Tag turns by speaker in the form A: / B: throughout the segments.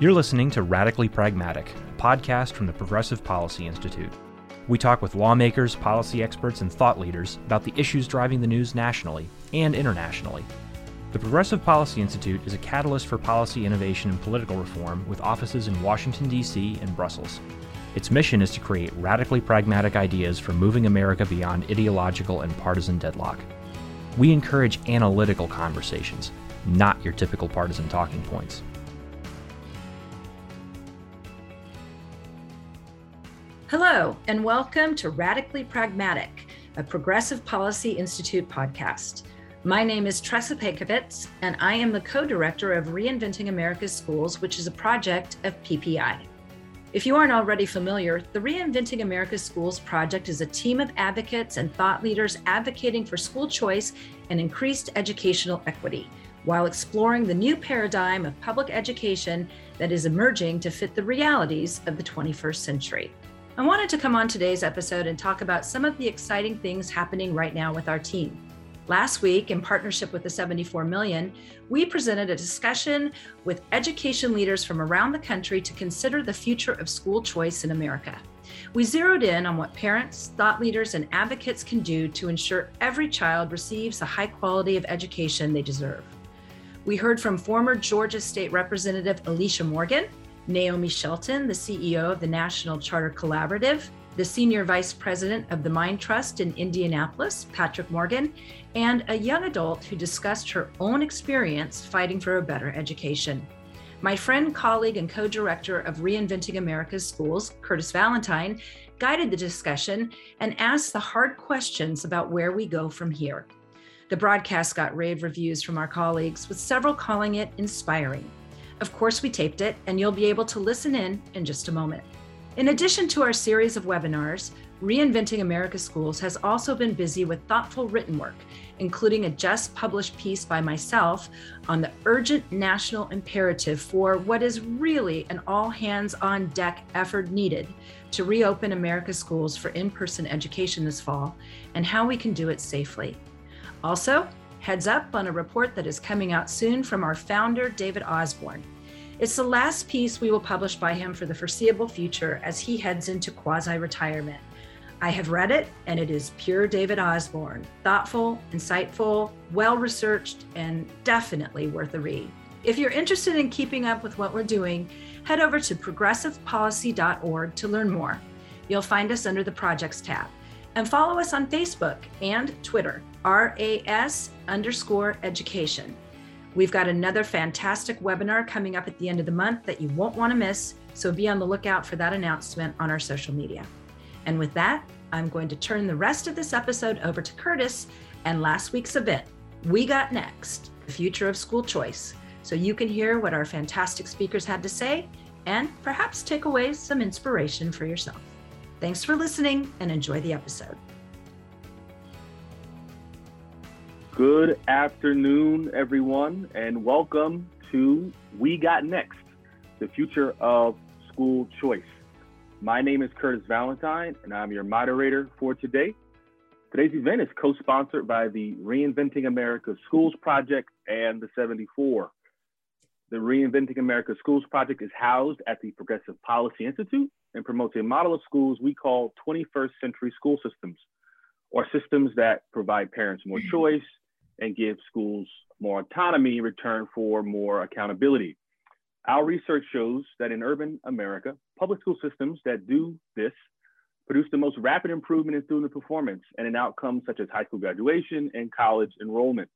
A: You're listening to Radically Pragmatic, a podcast from the Progressive Policy Institute. We talk with lawmakers, policy experts, and thought leaders about the issues driving the news nationally and internationally. The Progressive Policy Institute is a catalyst for policy innovation and political reform with offices in Washington, D.C. and Brussels. Its mission is to create radically pragmatic ideas for moving America beyond ideological and partisan deadlock. We encourage analytical conversations, not your typical partisan talking points.
B: Hello, and welcome to Radically Pragmatic, a Progressive Policy Institute podcast. My name is Tressa Pankovits, and I am the co director of Reinventing America's Schools, which is a project of PPI. If you aren't already familiar, the Reinventing America's Schools project is a team of advocates and thought leaders advocating for school choice and increased educational equity while exploring the new paradigm of public education that is emerging to fit the realities of the 21st century. I wanted to come on today's episode and talk about some of the exciting things happening right now with our team. Last week, in partnership with the 74 Million, we presented a discussion with education leaders from around the country to consider the future of school choice in America. We zeroed in on what parents, thought leaders, and advocates can do to ensure every child receives the high quality of education they deserve. We heard from former Georgia State Representative Alicia Morgan, Naomi Shelton, the CEO of the National Charter Collaborative, the Senior Vice President of the Mind Trust in Indianapolis, Patrick Morgan, and a young adult who discussed her own experience fighting for a better education. My friend, colleague, and co director of Reinventing America's Schools, Curtis Valentine, guided the discussion and asked the hard questions about where we go from here. The broadcast got rave reviews from our colleagues, with several calling it inspiring. Of course, we taped it, and you'll be able to listen in in just a moment. In addition to our series of webinars, Reinventing America Schools has also been busy with thoughtful written work, including a just published piece by myself on the urgent national imperative for what is really an all hands on deck effort needed to reopen America's schools for in person education this fall and how we can do it safely. Also, heads up on a report that is coming out soon from our founder, David Osborne. It's the last piece we will publish by him for the foreseeable future as he heads into quasi retirement. I have read it, and it is pure David Osborne thoughtful, insightful, well researched, and definitely worth a read. If you're interested in keeping up with what we're doing, head over to progressivepolicy.org to learn more. You'll find us under the Projects tab. And follow us on Facebook and Twitter, RAS underscore education. We've got another fantastic webinar coming up at the end of the month that you won't want to miss, so be on the lookout for that announcement on our social media. And with that, I'm going to turn the rest of this episode over to Curtis and last week's event, We Got Next The Future of School Choice, so you can hear what our fantastic speakers had to say and perhaps take away some inspiration for yourself. Thanks for listening and enjoy the episode.
C: Good afternoon, everyone, and welcome to We Got Next, the future of school choice. My name is Curtis Valentine, and I'm your moderator for today. Today's event is co sponsored by the Reinventing America Schools Project and the 74. The Reinventing America Schools Project is housed at the Progressive Policy Institute and promotes a model of schools we call 21st century school systems, or systems that provide parents more hmm. choice and give schools more autonomy in return for more accountability. Our research shows that in urban America, public school systems that do this produce the most rapid improvement in student performance and in outcomes such as high school graduation and college enrollment.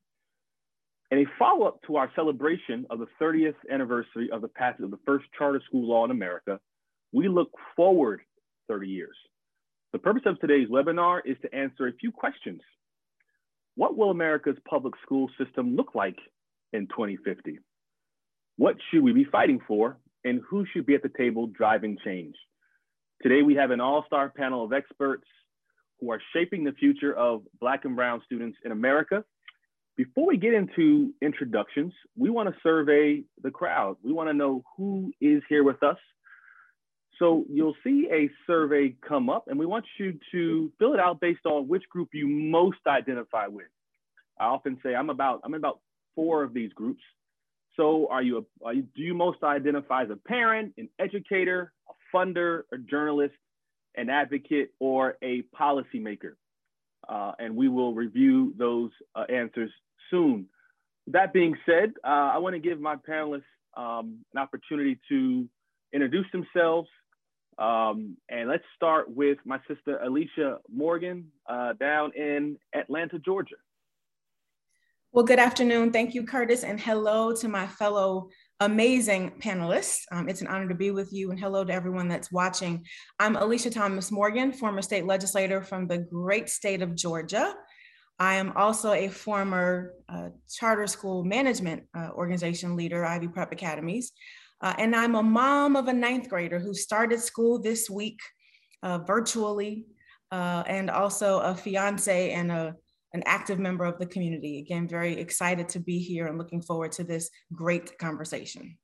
C: In a follow up to our celebration of the 30th anniversary of the passage of the first charter school law in America, we look forward 30 years. The purpose of today's webinar is to answer a few questions what will America's public school system look like in 2050? What should we be fighting for? And who should be at the table driving change? Today, we have an all star panel of experts who are shaping the future of Black and Brown students in America. Before we get into introductions, we want to survey the crowd. We want to know who is here with us so you'll see a survey come up and we want you to fill it out based on which group you most identify with. I often say I'm about I'm about four of these groups. So, are you, a, are you do you most identify as a parent, an educator, a funder, a journalist, an advocate, or a policymaker? Uh, and we will review those uh, answers soon. That being said, uh, I want to give my panelists um, an opportunity to introduce themselves. Um, and let's start with my sister Alicia Morgan uh, down in Atlanta, Georgia.
D: Well, good afternoon. Thank you, Curtis, and hello to my fellow amazing panelists. Um, it's an honor to be with you, and hello to everyone that's watching. I'm Alicia Thomas Morgan, former state legislator from the great state of Georgia. I am also a former uh, charter school management uh, organization leader, Ivy Prep Academies. Uh, and I'm a mom of a ninth grader who started school this week uh, virtually, uh, and also a fiance and a, an active member of the community. Again, very excited to be here and looking forward to this great conversation.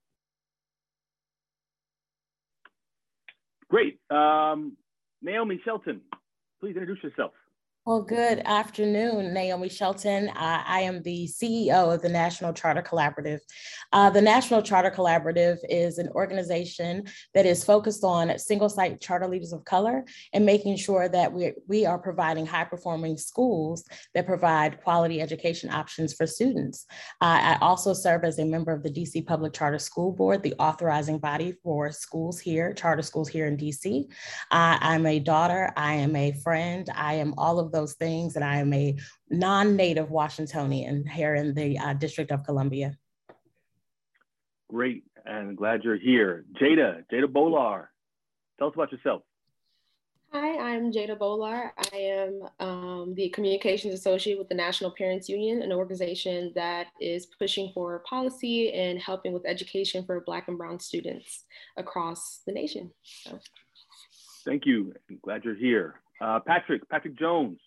C: Great. Um, Naomi Shelton, please introduce yourself.
E: Well, good afternoon, Naomi Shelton. Uh, I am the CEO of the National Charter Collaborative. Uh, the National Charter Collaborative is an organization that is focused on single site charter leaders of color and making sure that we, we are providing high performing schools that provide quality education options for students. Uh, I also serve as a member of the DC Public Charter School Board, the authorizing body for schools here, charter schools here in DC. Uh, I'm a daughter, I am a friend, I am all of those things. And I am a non-native Washingtonian here in the uh, District of Columbia.
C: Great, and glad you're here. Jada, Jada Bolar, tell us about yourself.
F: Hi, I'm Jada Bolar. I am um, the Communications Associate with the National Parents Union, an organization that is pushing for policy and helping with education for Black and Brown students across the nation. So.
C: Thank you. I'm glad you're here. Uh, Patrick, Patrick Jones.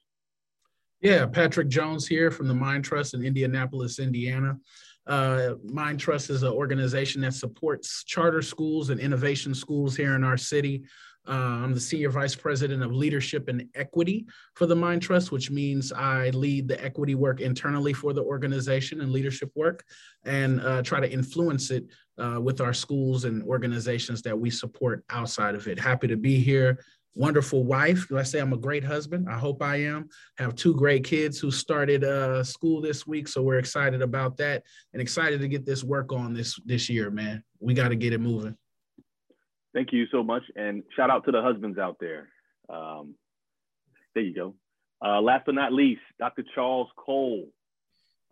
G: Yeah, Patrick Jones here from the Mind Trust in Indianapolis, Indiana. Uh, Mind Trust is an organization that supports charter schools and innovation schools here in our city. Uh, I'm the Senior Vice President of Leadership and Equity for the Mind Trust, which means I lead the equity work internally for the organization and leadership work and uh, try to influence it uh, with our schools and organizations that we support outside of it. Happy to be here wonderful wife. Do I say I'm a great husband? I hope I am. Have two great kids who started uh, school this week, so we're excited about that and excited to get this work on this this year, man. We got to get it moving.
C: Thank you so much, and shout out to the husbands out there. Um, there you go. Uh, last but not least, Dr. Charles Cole.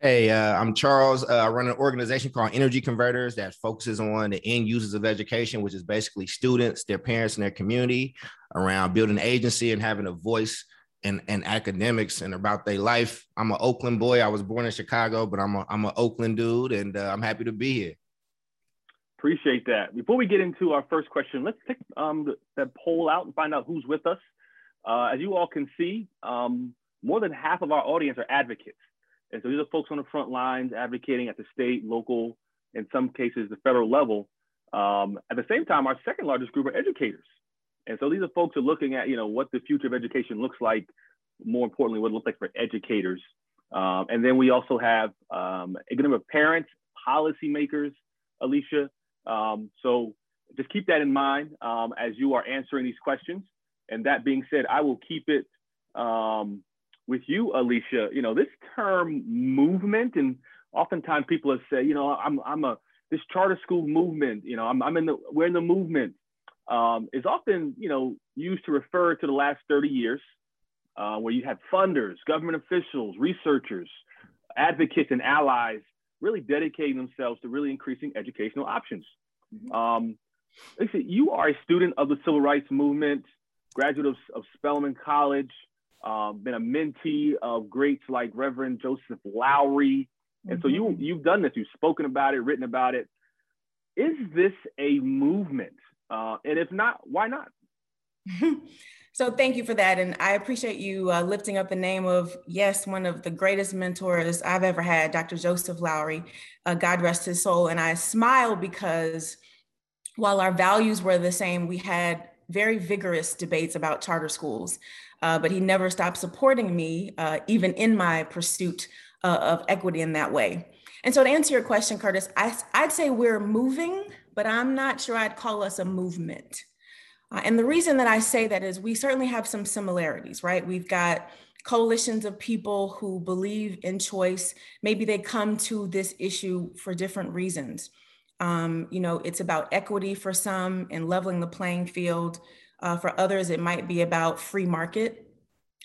H: Hey, uh, I'm Charles. Uh, I run an organization called Energy Converters that focuses on the end users of education, which is basically students, their parents, and their community around building agency and having a voice in, in academics and about their life. I'm an Oakland boy. I was born in Chicago, but I'm I'm an Oakland dude, and uh, I'm happy to be here.
C: Appreciate that. Before we get into our first question, let's take um, that poll out and find out who's with us. Uh, as you all can see, um, more than half of our audience are advocates. And so these are folks on the front lines advocating at the state, local, in some cases, the federal level. Um, at the same time, our second largest group are educators. And so these are folks who are looking at, you know, what the future of education looks like, more importantly, what it looks like for educators. Um, and then we also have um, a number of parents, policymakers, Alicia. Um, so just keep that in mind um, as you are answering these questions. And that being said, I will keep it um, with you, Alicia, you know, this term movement, and oftentimes people have said, you know, I'm, I'm a, this charter school movement, you know, I'm, I'm in the, we're in the movement, um, is often, you know, used to refer to the last 30 years, uh, where you had funders, government officials, researchers, advocates, and allies really dedicating themselves to really increasing educational options. Mm-hmm. Um, you are a student of the civil rights movement, graduate of, of Spelman College um, been a mentee of greats like Reverend Joseph Lowery. And mm-hmm. so you mm-hmm. you've done this. You've spoken about it, written about it. Is this a movement? Uh, and if not, why not?
D: so thank you for that, and I appreciate you uh, lifting up the name of yes, one of the greatest mentors I've ever had, Dr. Joseph Lowery. Uh, God rest his soul. And I smile because while our values were the same, we had very vigorous debates about charter schools uh, but he never stopped supporting me, uh, even in my pursuit uh, of equity in that way. And so to answer your question, Curtis, I, I'd say we're moving, but I'm not sure I'd call us a movement. Uh, and the reason that I say that is we certainly have some similarities, right? We've got coalitions of people who believe in choice. Maybe they come to this issue for different reasons. Um, you know, it's about equity for some and leveling the playing field. Uh, for others, it might be about free market.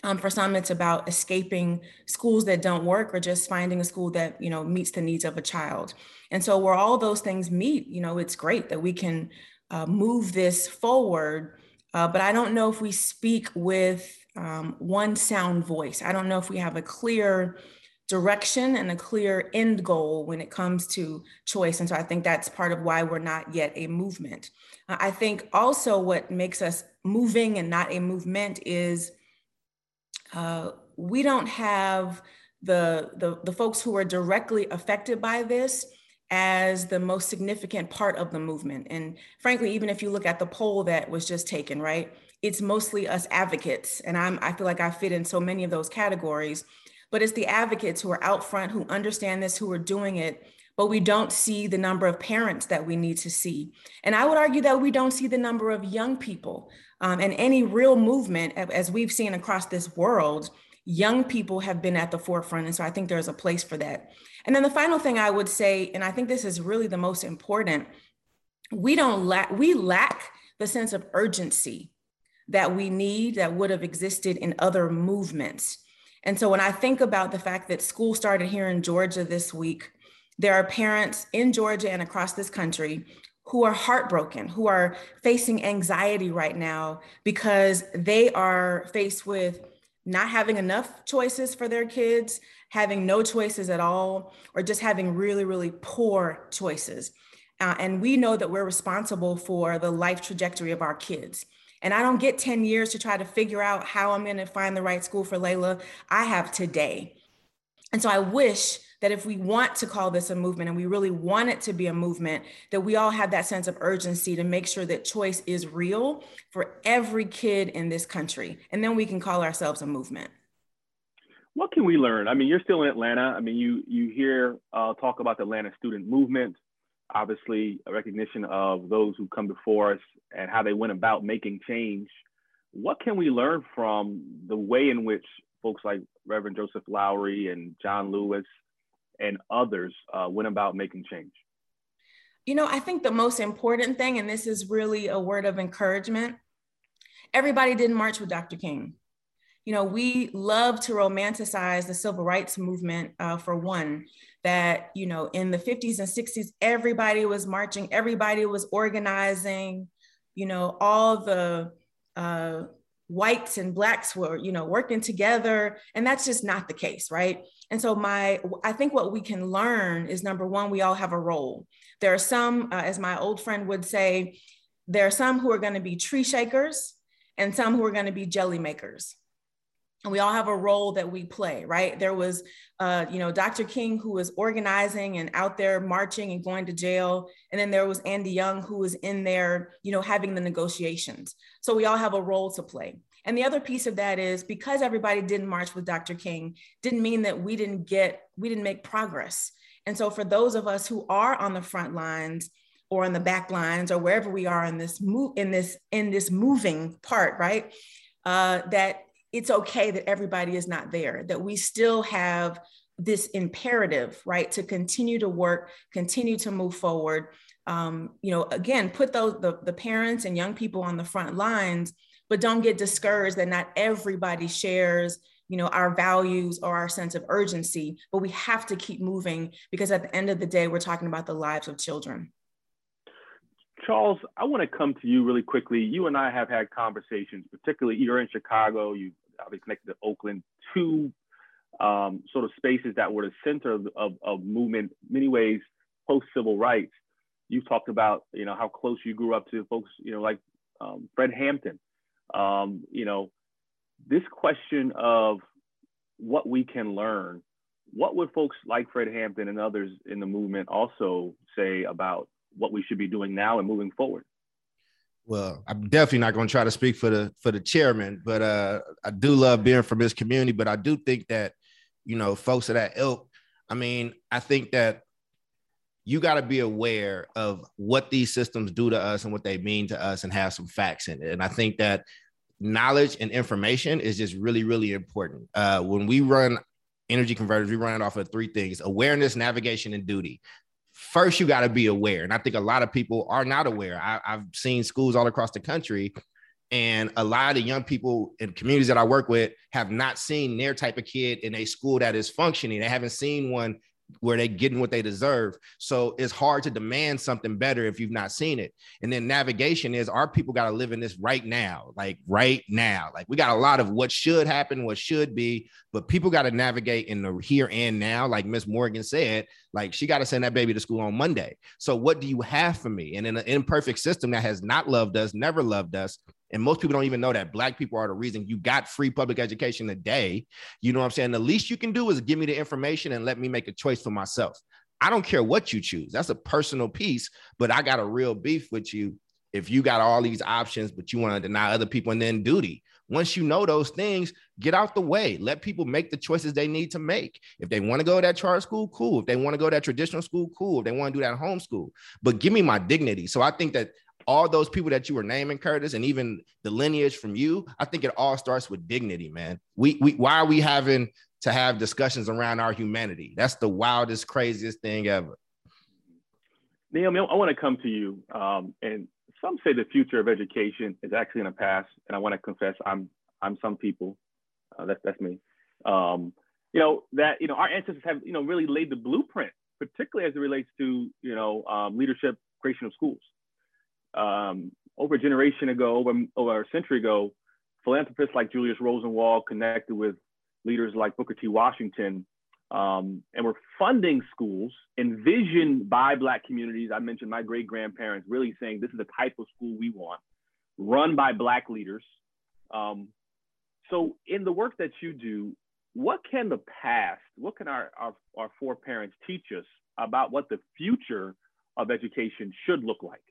D: Um, for some, it's about escaping schools that don't work or just finding a school that you know meets the needs of a child. And so, where all those things meet, you know, it's great that we can uh, move this forward. Uh, but I don't know if we speak with um, one sound voice. I don't know if we have a clear direction and a clear end goal when it comes to choice. And so I think that's part of why we're not yet a movement. Uh, I think also what makes us moving and not a movement is uh, we don't have the, the, the folks who are directly affected by this as the most significant part of the movement. And frankly, even if you look at the poll that was just taken, right, it's mostly us advocates. And I'm, I feel like I fit in so many of those categories, but it's the advocates who are out front, who understand this, who are doing it, but we don't see the number of parents that we need to see. And I would argue that we don't see the number of young people. Um, and any real movement, as we've seen across this world, young people have been at the forefront. And so I think there's a place for that. And then the final thing I would say, and I think this is really the most important, we don't lack, we lack the sense of urgency that we need that would have existed in other movements. And so when I think about the fact that school started here in Georgia this week, there are parents in Georgia and across this country who are heartbroken, who are facing anxiety right now because they are faced with not having enough choices for their kids, having no choices at all, or just having really, really poor choices. Uh, and we know that we're responsible for the life trajectory of our kids. And I don't get 10 years to try to figure out how I'm going to find the right school for Layla. I have today. And so I wish that if we want to call this a movement and we really want it to be a movement, that we all have that sense of urgency to make sure that choice is real for every kid in this country. And then we can call ourselves a movement
C: what can we learn? I mean, you're still in Atlanta. I mean, you you hear uh, talk about the Atlanta student movement, obviously a recognition of those who come before us and how they went about making change. What can we learn from the way in which folks like Reverend Joseph Lowery and John Lewis and others uh, went about making change?
D: You know, I think the most important thing, and this is really a word of encouragement, everybody didn't march with Dr. King you know, we love to romanticize the civil rights movement uh, for one, that, you know, in the 50s and 60s, everybody was marching, everybody was organizing, you know, all the uh, whites and blacks were, you know, working together. And that's just not the case, right? And so my, I think what we can learn is number one, we all have a role. There are some, uh, as my old friend would say, there are some who are going to be tree shakers and some who are going to be jelly makers and we all have a role that we play right? There was uh, you know dr king who was organizing and out there marching and going to jail. And then there was andy young who was in there you know having the negotiations. So we all have a role to play. And the other piece of that is because everybody didn't march with dr king didn't mean that we didn't get we didn't make progress. And so for those of us who are on the front lines or on the back lines or wherever we are in this move in this in this moving part right uh, that it's okay that everybody is not there, that we still have this imperative, right, to continue to work, continue to move forward. Um, you know, again, put those the, the parents and young people on the front lines, but don't get discouraged that not everybody shares you know our values or our sense of urgency but we have to keep moving because at the end of the day we're talking about the lives of children
C: charles i want to come to you really quickly you and i have had conversations particularly you're in chicago you obviously connected to Oakland, two um, sort of spaces that were the center of, of, of movement, many ways post civil rights. You've talked about, you know, how close you grew up to folks, you know, like um, Fred Hampton. Um, you know, this question of what we can learn, what would folks like Fred Hampton and others in the movement also say about what we should be doing now and moving forward?
H: well, I'm definitely not going to try to speak for the for the chairman, but uh, I do love being from this community. But I do think that you know, folks of that ilk. I mean, I think that you got to be aware of what these systems do to us and what they mean to us and have some facts in it. And I think that knowledge and information is just really, really important. Uh, when we run energy converters, we run it off of three things awareness, navigation, and duty. First, you got to be aware. And I think a lot of people are not aware. I, I've seen schools all across the country and a lot of young people in communities that I work with have not seen their type of kid in a school that is functioning. They haven't seen one where they're getting what they deserve. So it's hard to demand something better if you've not seen it. And then navigation is our people got to live in this right now, like right now. Like we got a lot of what should happen, what should be, but people got to navigate in the here and now. Like Miss Morgan said, like she got to send that baby to school on Monday. So what do you have for me? And in an imperfect system that has not loved us, never loved us, and most people don't even know that black people are the reason you got free public education today. You know what I'm saying? The least you can do is give me the information and let me make a choice for myself. I don't care what you choose. That's a personal piece, but I got a real beef with you if you got all these options, but you want to deny other people and then duty. Once you know those things, get out the way. Let people make the choices they need to make. If they want to go to that charter school, cool. If they want to go to that traditional school, cool. If they want to do that homeschool, but give me my dignity. So I think that all those people that you were naming, Curtis, and even the lineage from you, I think it all starts with dignity, man. We, we why are we having to have discussions around our humanity? That's the wildest, craziest thing ever.
C: Naomi, I want to come to you. Um, and some say the future of education is actually in the past. And I want to confess, I'm I'm some people. Uh, that's that's me. Um, you know that you know our ancestors have you know really laid the blueprint, particularly as it relates to you know um, leadership, creation of schools um, over a generation ago, over, over a century ago, philanthropists like Julius Rosenwald connected with leaders like Booker T. Washington um, and were funding schools envisioned by Black communities. I mentioned my great grandparents really saying this is the type of school we want, run by Black leaders. Um, so, in the work that you do, what can the past, what can our, our, our foreparents teach us about what the future of education should look like?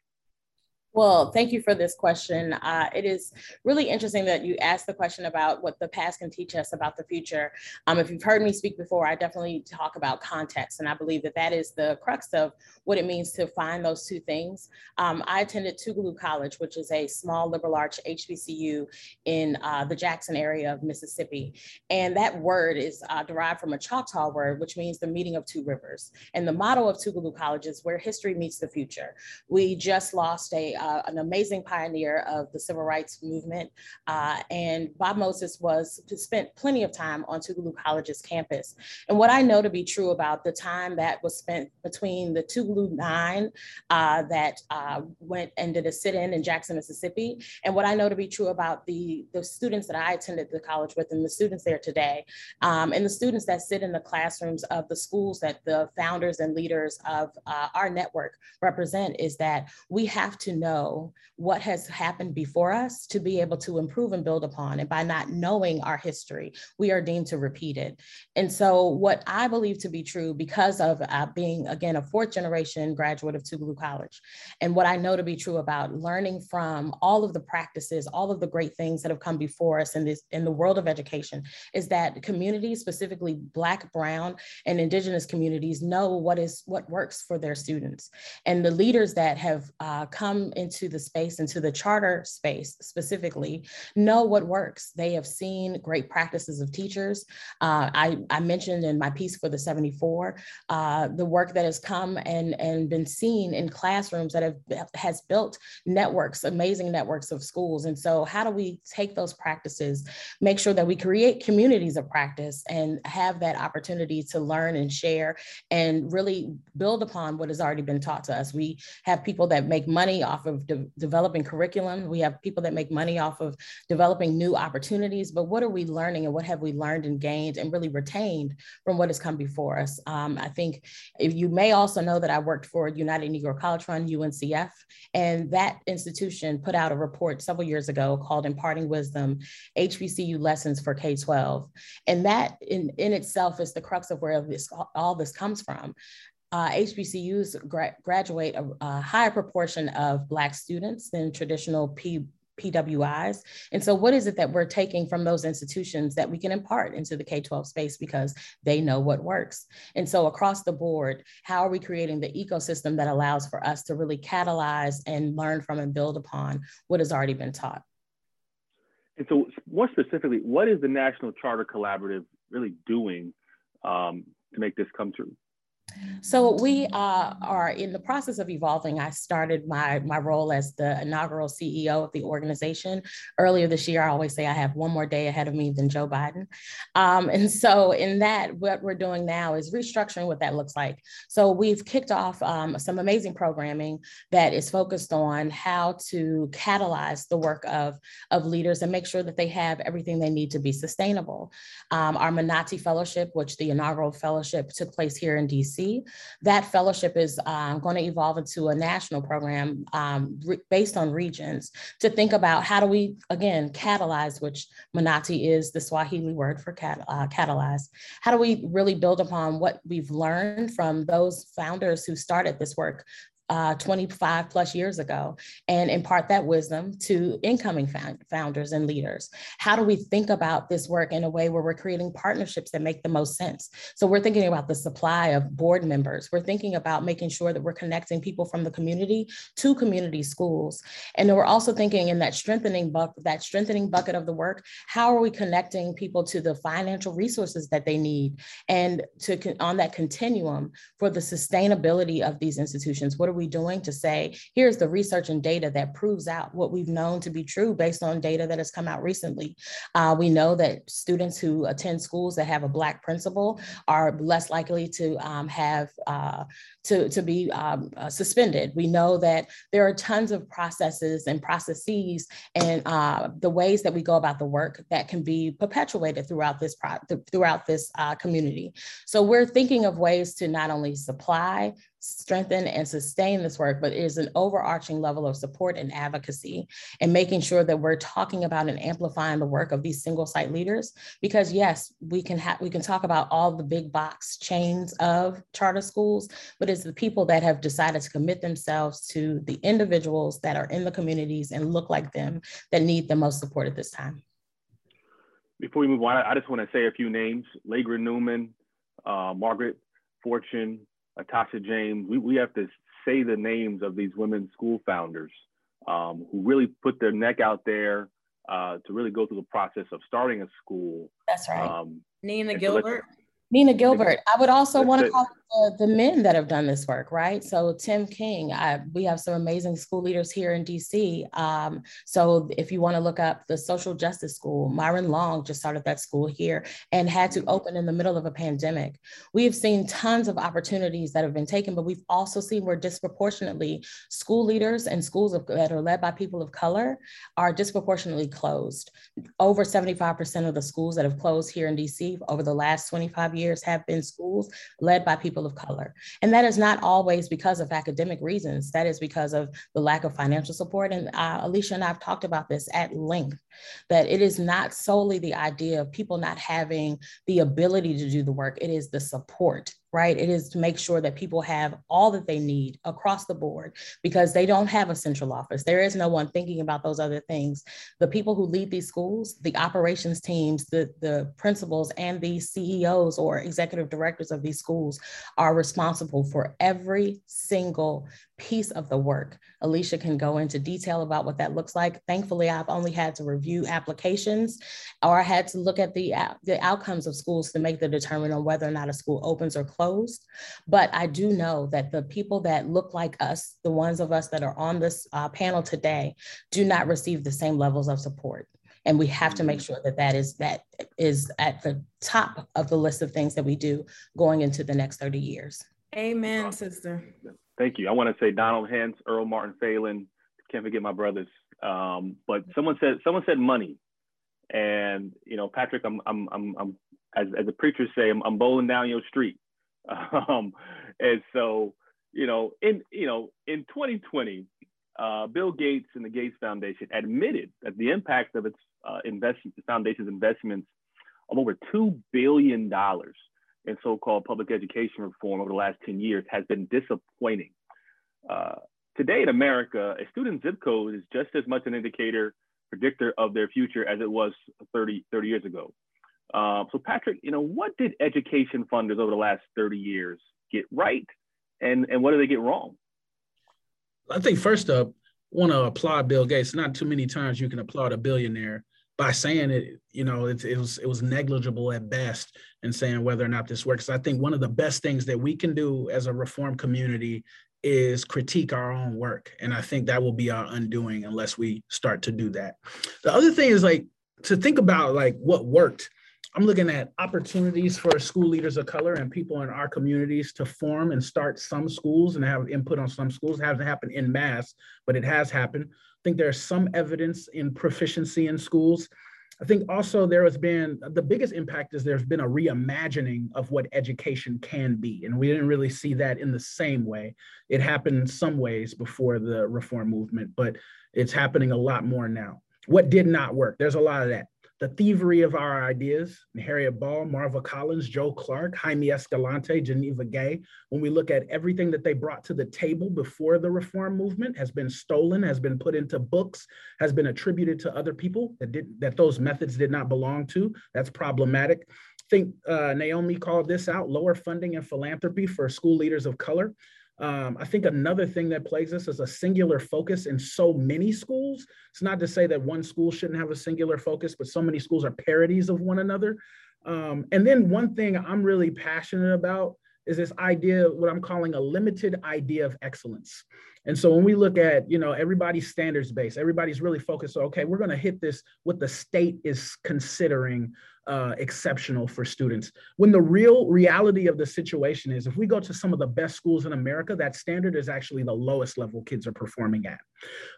E: Well, thank you for this question. Uh, it is really interesting that you asked the question about what the past can teach us about the future. Um, if you've heard me speak before, I definitely talk about context, and I believe that that is the crux of what it means to find those two things. Um, I attended Tougaloo College, which is a small liberal arts HBCU in uh, the Jackson area of Mississippi, and that word is uh, derived from a Choctaw word, which means the meeting of two rivers. And the motto of Tougaloo College is where history meets the future. We just lost a uh, an amazing pioneer of the civil rights movement. Uh, and Bob Moses was spent plenty of time on Tougaloo College's campus. And what I know to be true about the time that was spent between the Tougaloo Nine uh, that uh, went and did a sit-in in Jackson, Mississippi, and what I know to be true about the, the students that I attended the college with and the students there today, um, and the students that sit in the classrooms of the schools that the founders and leaders of uh, our network represent is that we have to know know what has happened before us to be able to improve and build upon. And by not knowing our history, we are deemed to repeat it. And so, what I believe to be true, because of uh, being, again, a fourth generation graduate of Tougaloo College, and what I know to be true about learning from all of the practices, all of the great things that have come before us in this in the world of education, is that communities, specifically Black, Brown, and Indigenous communities, know what is what works for their students. And the leaders that have uh, come into the space into the charter space specifically, know what works. They have seen great practices of teachers. Uh, I, I, mentioned in my piece for the 74, uh, the work that has come and, and been seen in classrooms that have has built networks, amazing networks of schools. And so how do we take those practices, make sure that we create communities of practice and have that opportunity to learn and share and really build upon what has already been taught to us. We have people that make money off of de- developing curriculum. We have people that make money off of developing new opportunities, but what are we learning and what have we learned and gained and really retained from what has come before us? Um, I think you may also know that I worked for United Negro College Fund, UNCF, and that institution put out a report several years ago called Imparting Wisdom, HBCU Lessons for K-12. And that in, in itself is the crux of where this, all this comes from uh, HBCUs gra- graduate a, a, higher proportion of Black students than traditional P PWIs. And so, what is it that we're taking from those institutions that we can impart into the K 12 space because they know what works? And so, across the board, how are we creating the ecosystem that allows for us to really catalyze and learn from and build upon what has already been taught?
C: And so, more specifically, what is the National Charter Collaborative really doing um, to make this come true?
E: So we uh, are in the process of evolving. I started my, my role as the inaugural CEO of the organization earlier this year. I always say I have one more day ahead of me than Joe Biden. Um, and so in that, what we're doing now is restructuring what that looks like. So we've kicked off um, some amazing programming that is focused on how to catalyze the work of, of leaders and make sure that they have everything they need to be sustainable. Um, our Manati Fellowship, which the inaugural fellowship took place here in DC, that fellowship is um, going to evolve into a national program um, re- based on regions to think about how do we, again, catalyze, which Manati is the Swahili word for cat, uh, catalyze. How do we really build upon what we've learned from those founders who started this work uh, 25 plus years ago and impart that wisdom to incoming found, founders and leaders. How do we think about this work in a way where we're creating partnerships that make the most sense? So we're thinking about the supply of board members. We're thinking about making sure that we're connecting people from the community to community schools. And then we're also thinking in that strengthening bucket, that strengthening bucket of the work, how are we connecting people to the financial resources that they need and to on that continuum for the sustainability of these institutions? What are we doing to say, here's the research and data that proves out what we've known to be true based on data that has come out recently? Uh, we know that students who attend schools that have a Black principal are less likely to um, have, uh, to, to be um, uh, suspended. We know that there are tons of processes and processes and uh, the ways that we go about the work that can be perpetuated throughout this, pro- throughout this uh, community. So we're thinking of ways to not only supply strengthen and sustain this work, but it is an overarching level of support and advocacy and making sure that we're talking about and amplifying the work of these single site leaders. Because yes, we can have we can talk about all the big box chains of charter schools, but it's the people that have decided to commit themselves to the individuals that are in the communities and look like them that need the most support at this time.
C: Before we move on, I just want to say a few names: Lagra Newman, uh, Margaret Fortune, Tasha James, we, we have to say the names of these women school founders um, who really put their neck out there uh, to really go through the process of starting a school.
E: That's right. Um,
D: Nina Gilbert.
E: So Nina Gilbert. I would also want to call the, the, men that have done this work, right? So Tim King, I, we have some amazing school leaders here in DC. Um, so if you want to look up the social justice school, Myron Long just started that school here and had to open in the middle of a pandemic. We have seen tons of opportunities that have been taken, but we've also seen where disproportionately school leaders and schools of, that are led by people of color are disproportionately closed. Over 75% of the schools that have closed here in DC over the last 25 years have been schools led by people of color. And that is not always because of academic reasons. That is because of the lack of financial support. And uh, Alicia and I have talked about this at length, that it is not solely the idea of people not having the ability to do the work, it is the support right? It is to make sure that people have all that they need across the board because they don't have a central office. There is no one thinking about those other things. The people who lead these schools, the operations teams, the, the principals, and the CEOs or executive directors of these schools are responsible for every single piece of the work. Alicia can go into detail about what that looks like. Thankfully, I've only had to review applications or I had to look at the, the outcomes of schools to make the determination on whether or not a school opens or closed. But I do know that the people that look like us, the ones of us that are on this uh, panel today, do not receive the same levels of support and we have to make mm-hmm. sure that that is that is at the top of the list of things that we do going into the next 30 years
D: amen sister
C: Thank you. I want to say Donald Hense, Earl Martin Phalen. Can't forget my brothers. Um, but someone said someone said money, and you know, Patrick, I'm I'm I'm, I'm as as the preachers say, I'm, I'm bowling down your street. Um, and so, you know, in you know, in 2020, uh, Bill Gates and the Gates Foundation admitted that the impact of its uh, investment, the foundation's investments of over two billion dollars in so-called public education reform over the last 10 years has been disappointing. Uh, today in America, a student zip code is just as much an indicator predictor of their future as it was 30, 30 years ago. Uh, so Patrick, you know, what did education funders over the last 30 years get right and, and what did they get wrong?
G: I think first up, want to applaud Bill Gates. Not too many times you can applaud a billionaire by saying it, you know, it, it was it was negligible at best and saying whether or not this works. I think one of the best things that we can do as a reform community is critique our own work. And I think that will be our undoing unless we start to do that. The other thing is like to think about like what worked. I'm looking at opportunities for school leaders of color and people in our communities to form and start some schools and have input on some schools. It hasn't happened in mass, but it has happened. Think there's some evidence in proficiency in schools. I think also there has been the biggest impact is there's been a reimagining of what education can be. And we didn't really see that in the same way. It happened in some ways before the reform movement, but it's happening a lot more now. What did not work? There's a lot of that the thievery of our ideas, Harriet Ball, Marva Collins, Joe Clark, Jaime Escalante, Geneva Gay, when we look at everything that they brought to the table before the reform movement has been stolen, has been put into books, has been attributed to other people that did that those methods did not belong to. That's problematic. I think uh, Naomi called this out, lower funding and philanthropy for school leaders of color. Um, I think another thing that plagues us is a singular focus in so many schools. It's not to say that one school shouldn't have a singular focus, but so many schools are parodies of one another. Um, and then one thing I'm really passionate about is this idea, what I'm calling a limited idea of excellence. And so when we look at, you know, everybody's standards based, everybody's really focused. okay, we're going to hit this what the state is considering uh, exceptional for students. When the real reality of the situation is, if we go to some of the best schools in America, that standard is actually the lowest level kids are performing at.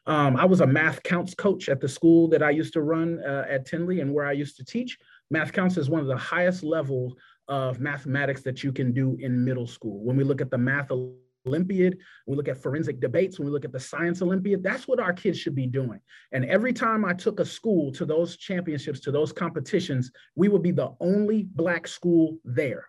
G: Um, I was a math counts coach at the school that I used to run uh, at Tindley and where I used to teach. Math counts is one of the highest levels of mathematics that you can do in middle school. When we look at the math Olympiad, we look at forensic debates, when we look at the Science Olympiad, that's what our kids should be doing. And every time I took a school to those championships, to those competitions, we would be the only Black school there.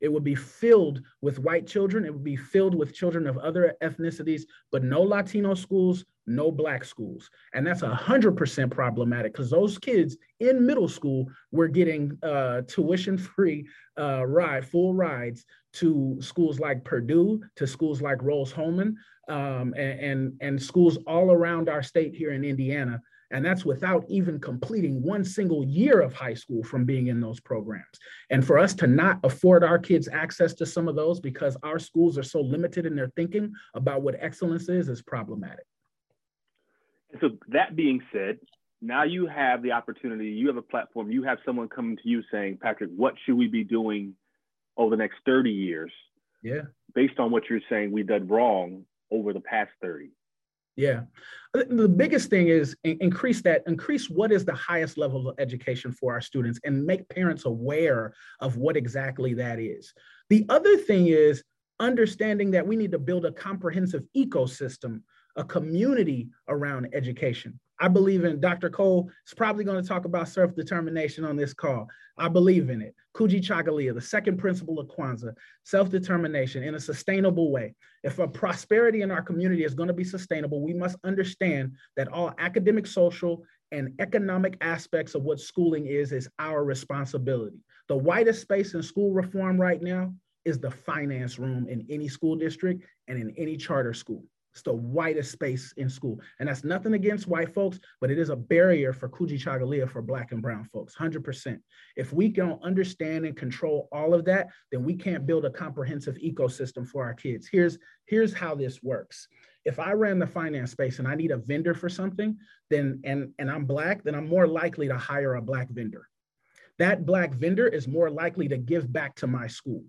G: It would be filled with white children. It would be filled with children of other ethnicities, but no Latino schools, no Black schools. And that's 100% problematic because those kids in middle school were getting uh, tuition free uh, ride, full rides to schools like Purdue, to schools like Rose-Hulman, um, and, and, and schools all around our state here in Indiana. And that's without even completing one single year of high school from being in those programs. And for us to not afford our kids access to some of those because our schools are so limited in their thinking about what excellence is, is problematic.
C: So, that being said, now you have the opportunity, you have a platform, you have someone coming to you saying, Patrick, what should we be doing over the next 30 years?
G: Yeah.
C: Based on what you're saying we did wrong over the past 30.
G: Yeah. Uh, the biggest thing is increase that, increase what is the highest level of education for our students and make parents aware of what exactly that is. The other thing is understanding that we need to build a comprehensive ecosystem, a community around education. I believe in Dr. Cole is probably going to talk about self-determination on this call. I believe in it. Kujichagulia, the second principle of Kwanzaa, self-determination in a sustainable way. If a prosperity in our community is going to be sustainable, we must understand that all academic, social, and economic aspects of what schooling is is our responsibility. The widest space in school reform right now is the finance room in any school district and in any charter school. It's the whitest space in school. And that's nothing against white folks, but it is a barrier for Kujichagulia for black and brown folks, 100%. If we don't understand and control all of that, then we can't build a comprehensive ecosystem for our kids. Here's, here's how this works. If I ran the finance space and I need a vendor for something, then and, and I'm black, then I'm more likely to hire a black vendor. That black vendor is more likely to give back to my school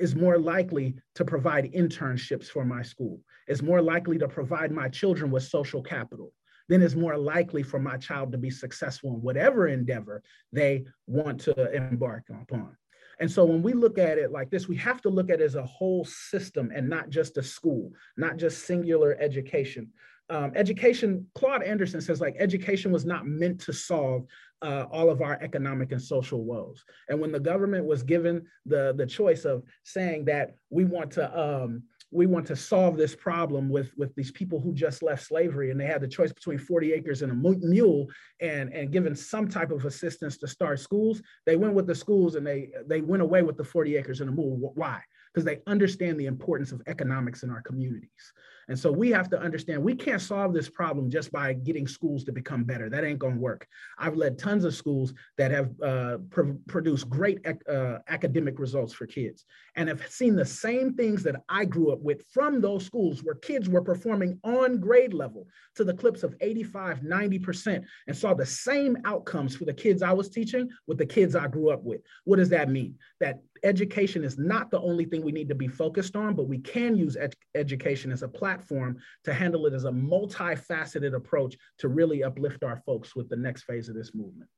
G: is more likely to provide internships for my school, is more likely to provide my children with social capital, then is more likely for my child to be successful in whatever endeavor they want to embark upon. And so when we look at it like this, we have to look at it as a whole system and not just a school, not just singular education. Um, education, Claude Anderson says like education was not meant to solve uh, all of our economic and social woes. And when the government was given the, the choice of saying that we want to um, we want to solve this problem with with these people who just left slavery and they had the choice between 40 acres and a mule and and given some type of assistance to start schools they went with the schools and they they went away with the 40 acres and a mule. Why? Because they understand the importance of economics in our communities and so we have to understand we can't solve this problem just by getting schools to become better. That ain't going to work. I've led tons of schools that have uh, pr- produced great uh, academic results for kids and have seen the same things that I grew up with from those schools where kids were performing on grade level to the clips of 85, 90%, and saw the same outcomes for the kids I was teaching with the kids I grew up with. What does that mean? That education is not the only thing we need to be focused on, but we can use ed- education as a platform to handle it as a multifaceted approach to really uplift our folks with the next phase of this movement.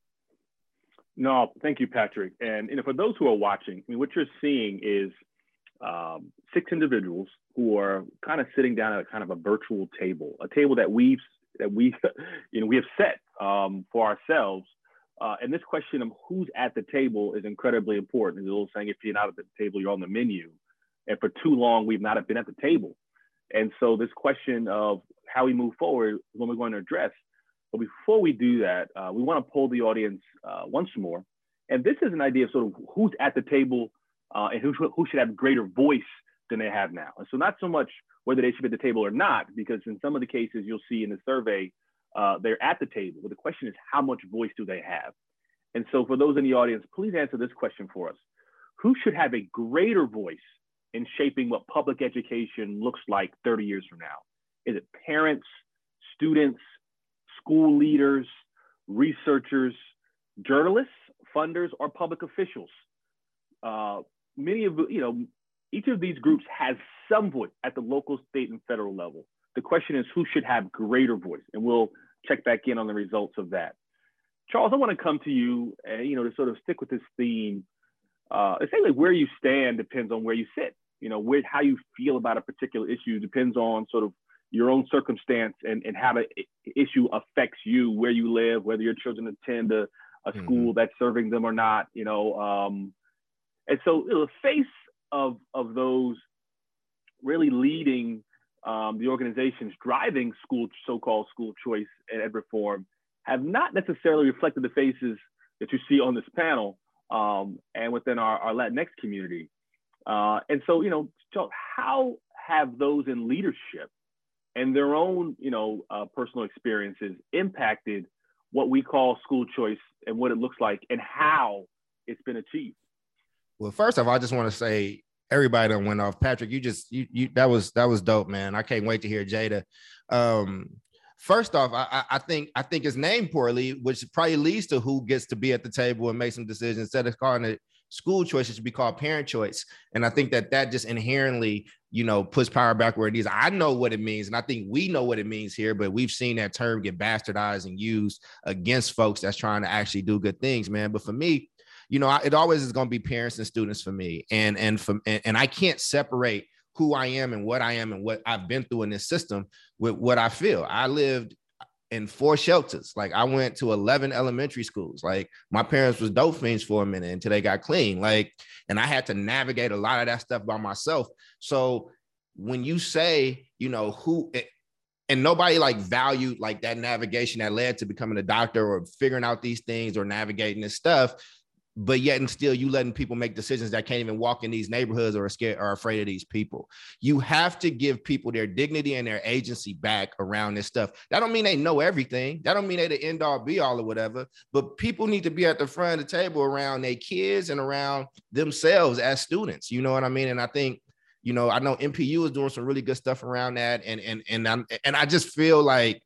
C: No, thank you, Patrick. And for those who are watching, I mean, what you're seeing is um, six individuals who are kind of sitting down at a kind of a virtual table, a table that we've that we, you know, we have set um, for ourselves uh, and this question of who's at the table is incredibly important. There's a little saying, if you're not at the table, you're on the menu. And for too long, we've not been at the table. And so this question of how we move forward is what we're going to address. But before we do that, uh, we want to poll the audience uh, once more. And this is an idea of sort of who's at the table uh, and who, who should have greater voice than they have now. And so not so much whether they should be at the table or not, because in some of the cases you'll see in the survey, uh, they're at the table. But the question is, how much voice do they have? And so, for those in the audience, please answer this question for us Who should have a greater voice in shaping what public education looks like 30 years from now? Is it parents, students, school leaders, researchers, journalists, funders, or public officials? Uh, many of you know, each of these groups has some voice at the local, state, and federal level. The question is who should have greater voice, and we'll check back in on the results of that. Charles, I want to come to you, uh, you know, to sort of stick with this theme. Uh, like where you stand depends on where you sit. You know, where how you feel about a particular issue depends on sort of your own circumstance and, and how the issue affects you, where you live, whether your children attend a, a mm-hmm. school that's serving them or not. You know, um, and so in the face of of those really leading um, the organizations driving school, so-called school choice and ed reform, have not necessarily reflected the faces that you see on this panel um, and within our, our Latinx community. Uh, and so, you know, how have those in leadership and their own, you know, uh, personal experiences impacted what we call school choice and what it looks like and how it's been achieved?
H: Well, first off, I just want to say everybody went off. Patrick, you just you you that was that was dope, man. I can't wait to hear Jada. Um, first off, I, I think I think it's named poorly, which probably leads to who gets to be at the table and make some decisions. Instead of calling it school choice, it should be called parent choice. And I think that that just inherently, you know, puts power back where it is. I know what it means, and I think we know what it means here, but we've seen that term get bastardized and used against folks that's trying to actually do good things, man. But for me, you know, it always is going to be parents and students for me, and and from and, and I can't separate who I am and what I am and what I've been through in this system with what I feel. I lived in four shelters. Like I went to 11 elementary schools. Like my parents was dope fiends for a minute until they got clean. Like, and I had to navigate a lot of that stuff by myself. So when you say, you know, who eh, and nobody like valued like that navigation that led to becoming a doctor or figuring out these things or navigating this stuff but yet and still you letting people make decisions that can't even walk in these neighborhoods or are scared or afraid of these people. You have to give people their dignity and their agency back around this stuff. That don't mean they know everything. That don't mean they the end all be all or whatever but people need to be at the front of the table around their kids and around themselves as students you know what i mean? And i think you know i know NPU is doing some really good stuff around that and and and i'm and i just feel like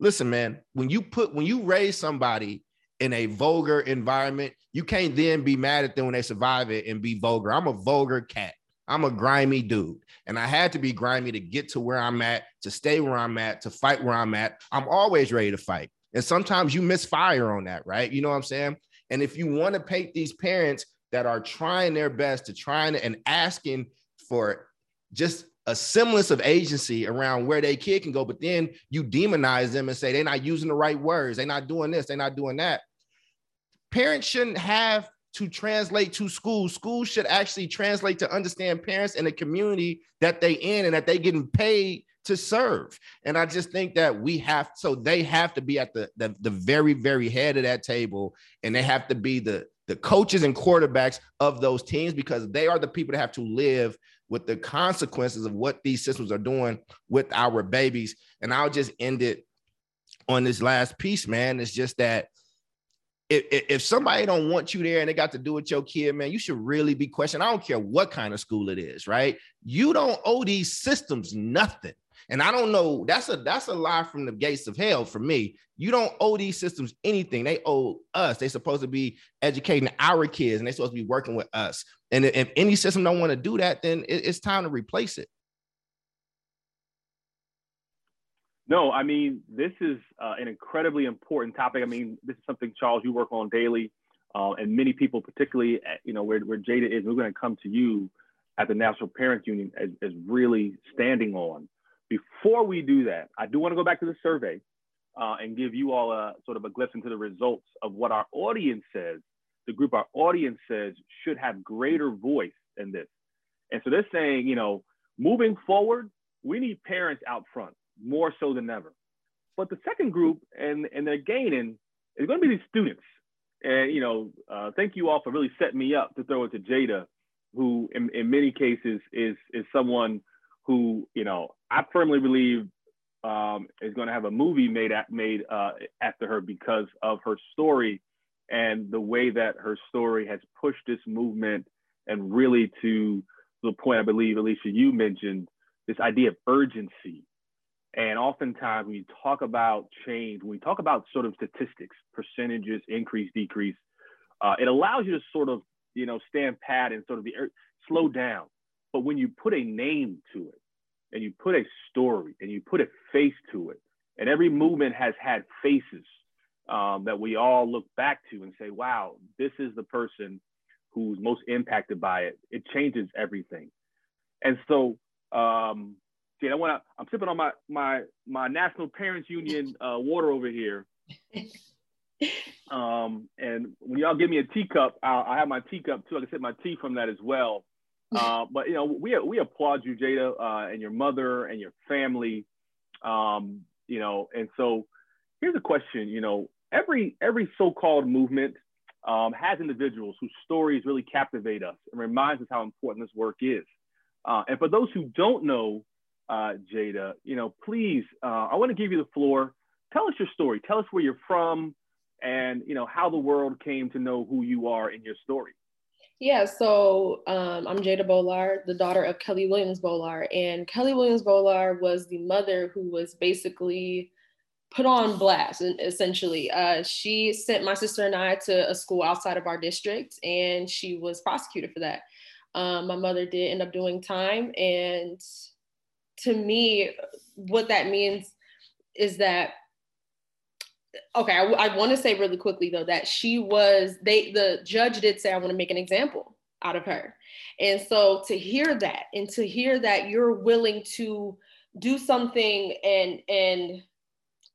H: listen man when you put when you raise somebody in a vulgar environment, you can't then be mad at them when they survive it and be vulgar. I'm a vulgar cat. I'm a grimy dude. And I had to be grimy to get to where I'm at, to stay where I'm at, to fight where I'm at. I'm always ready to fight. And sometimes you misfire on that, right? You know what I'm saying? And if you want to paint these parents that are trying their best to trying and asking for just a semblance of agency around where their kid can go, but then you demonize them and say they're not using the right words, they're not doing this, they're not doing that. Parents shouldn't have to translate to schools. Schools should actually translate to understand parents and the community that they in and that they getting paid to serve. And I just think that we have so they have to be at the, the the very very head of that table and they have to be the the coaches and quarterbacks of those teams because they are the people that have to live with the consequences of what these systems are doing with our babies. And I'll just end it on this last piece, man. It's just that if, if somebody don't want you there and they got to do with your kid, man, you should really be questioned. I don't care what kind of school it is, right? You don't owe these systems nothing. And I don't know, that's a that's a lie from the gates of hell for me. You don't owe these systems anything. They owe us. They're supposed to be educating our kids and they're supposed to be working with us. And if any system don't want to do that, then it's time to replace it.
C: No, I mean, this is uh, an incredibly important topic. I mean, this is something, Charles, you work on daily. Uh, and many people, particularly, at, you know, where, where Jada is, we're going to come to you at the National Parents Union as, as really standing on. Before we do that, I do want to go back to the survey uh, and give you all a sort of a glimpse into the results of what our audience says, the group our audience says should have greater voice in this. And so they're saying, you know, moving forward, we need parents out front more so than ever. But the second group, and, and they're gaining, is going to be these students. And, you know, uh, thank you all for really setting me up to throw it to Jada, who in, in many cases is, is someone who, you know, I firmly believe um, is going to have a movie made at, made uh, after her because of her story and the way that her story has pushed this movement and really to the point I believe Alicia you mentioned this idea of urgency and oftentimes, when you talk about change, when we talk about sort of statistics, percentages, increase, decrease, uh, it allows you to sort of, you know, stand pat and sort of be, er, slow down. But when you put a name to it, and you put a story, and you put a face to it, and every movement has had faces um, that we all look back to and say, "Wow, this is the person who's most impacted by it." It changes everything. And so, um, See, I want to. I'm sipping on my my my National Parents Union uh, water over here. um, and when y'all give me a teacup, I'll, I have my teacup too. I can sip my tea from that as well. Uh, but you know, we we applaud you, Jada, uh, and your mother and your family. Um, you know, and so here's a question. You know, every every so-called movement um, has individuals whose stories really captivate us and reminds us how important this work is. Uh, and for those who don't know uh, Jada, you know, please, uh, I want to give you the floor. Tell us your story. Tell us where you're from and, you know, how the world came to know who you are in your story.
F: Yeah, so um, I'm Jada Bolar, the daughter of Kelly Williams Bolar. And Kelly Williams Bolar was the mother who was basically put on blast, essentially. Uh, she sent my sister and I to a school outside of our district, and she was prosecuted for that. Um, my mother did end up doing time, and to me, what that means is that okay i, I want to say really quickly though that she was they the judge did say i want to make an example out of her. And so to hear that and to hear that you're willing to do something and and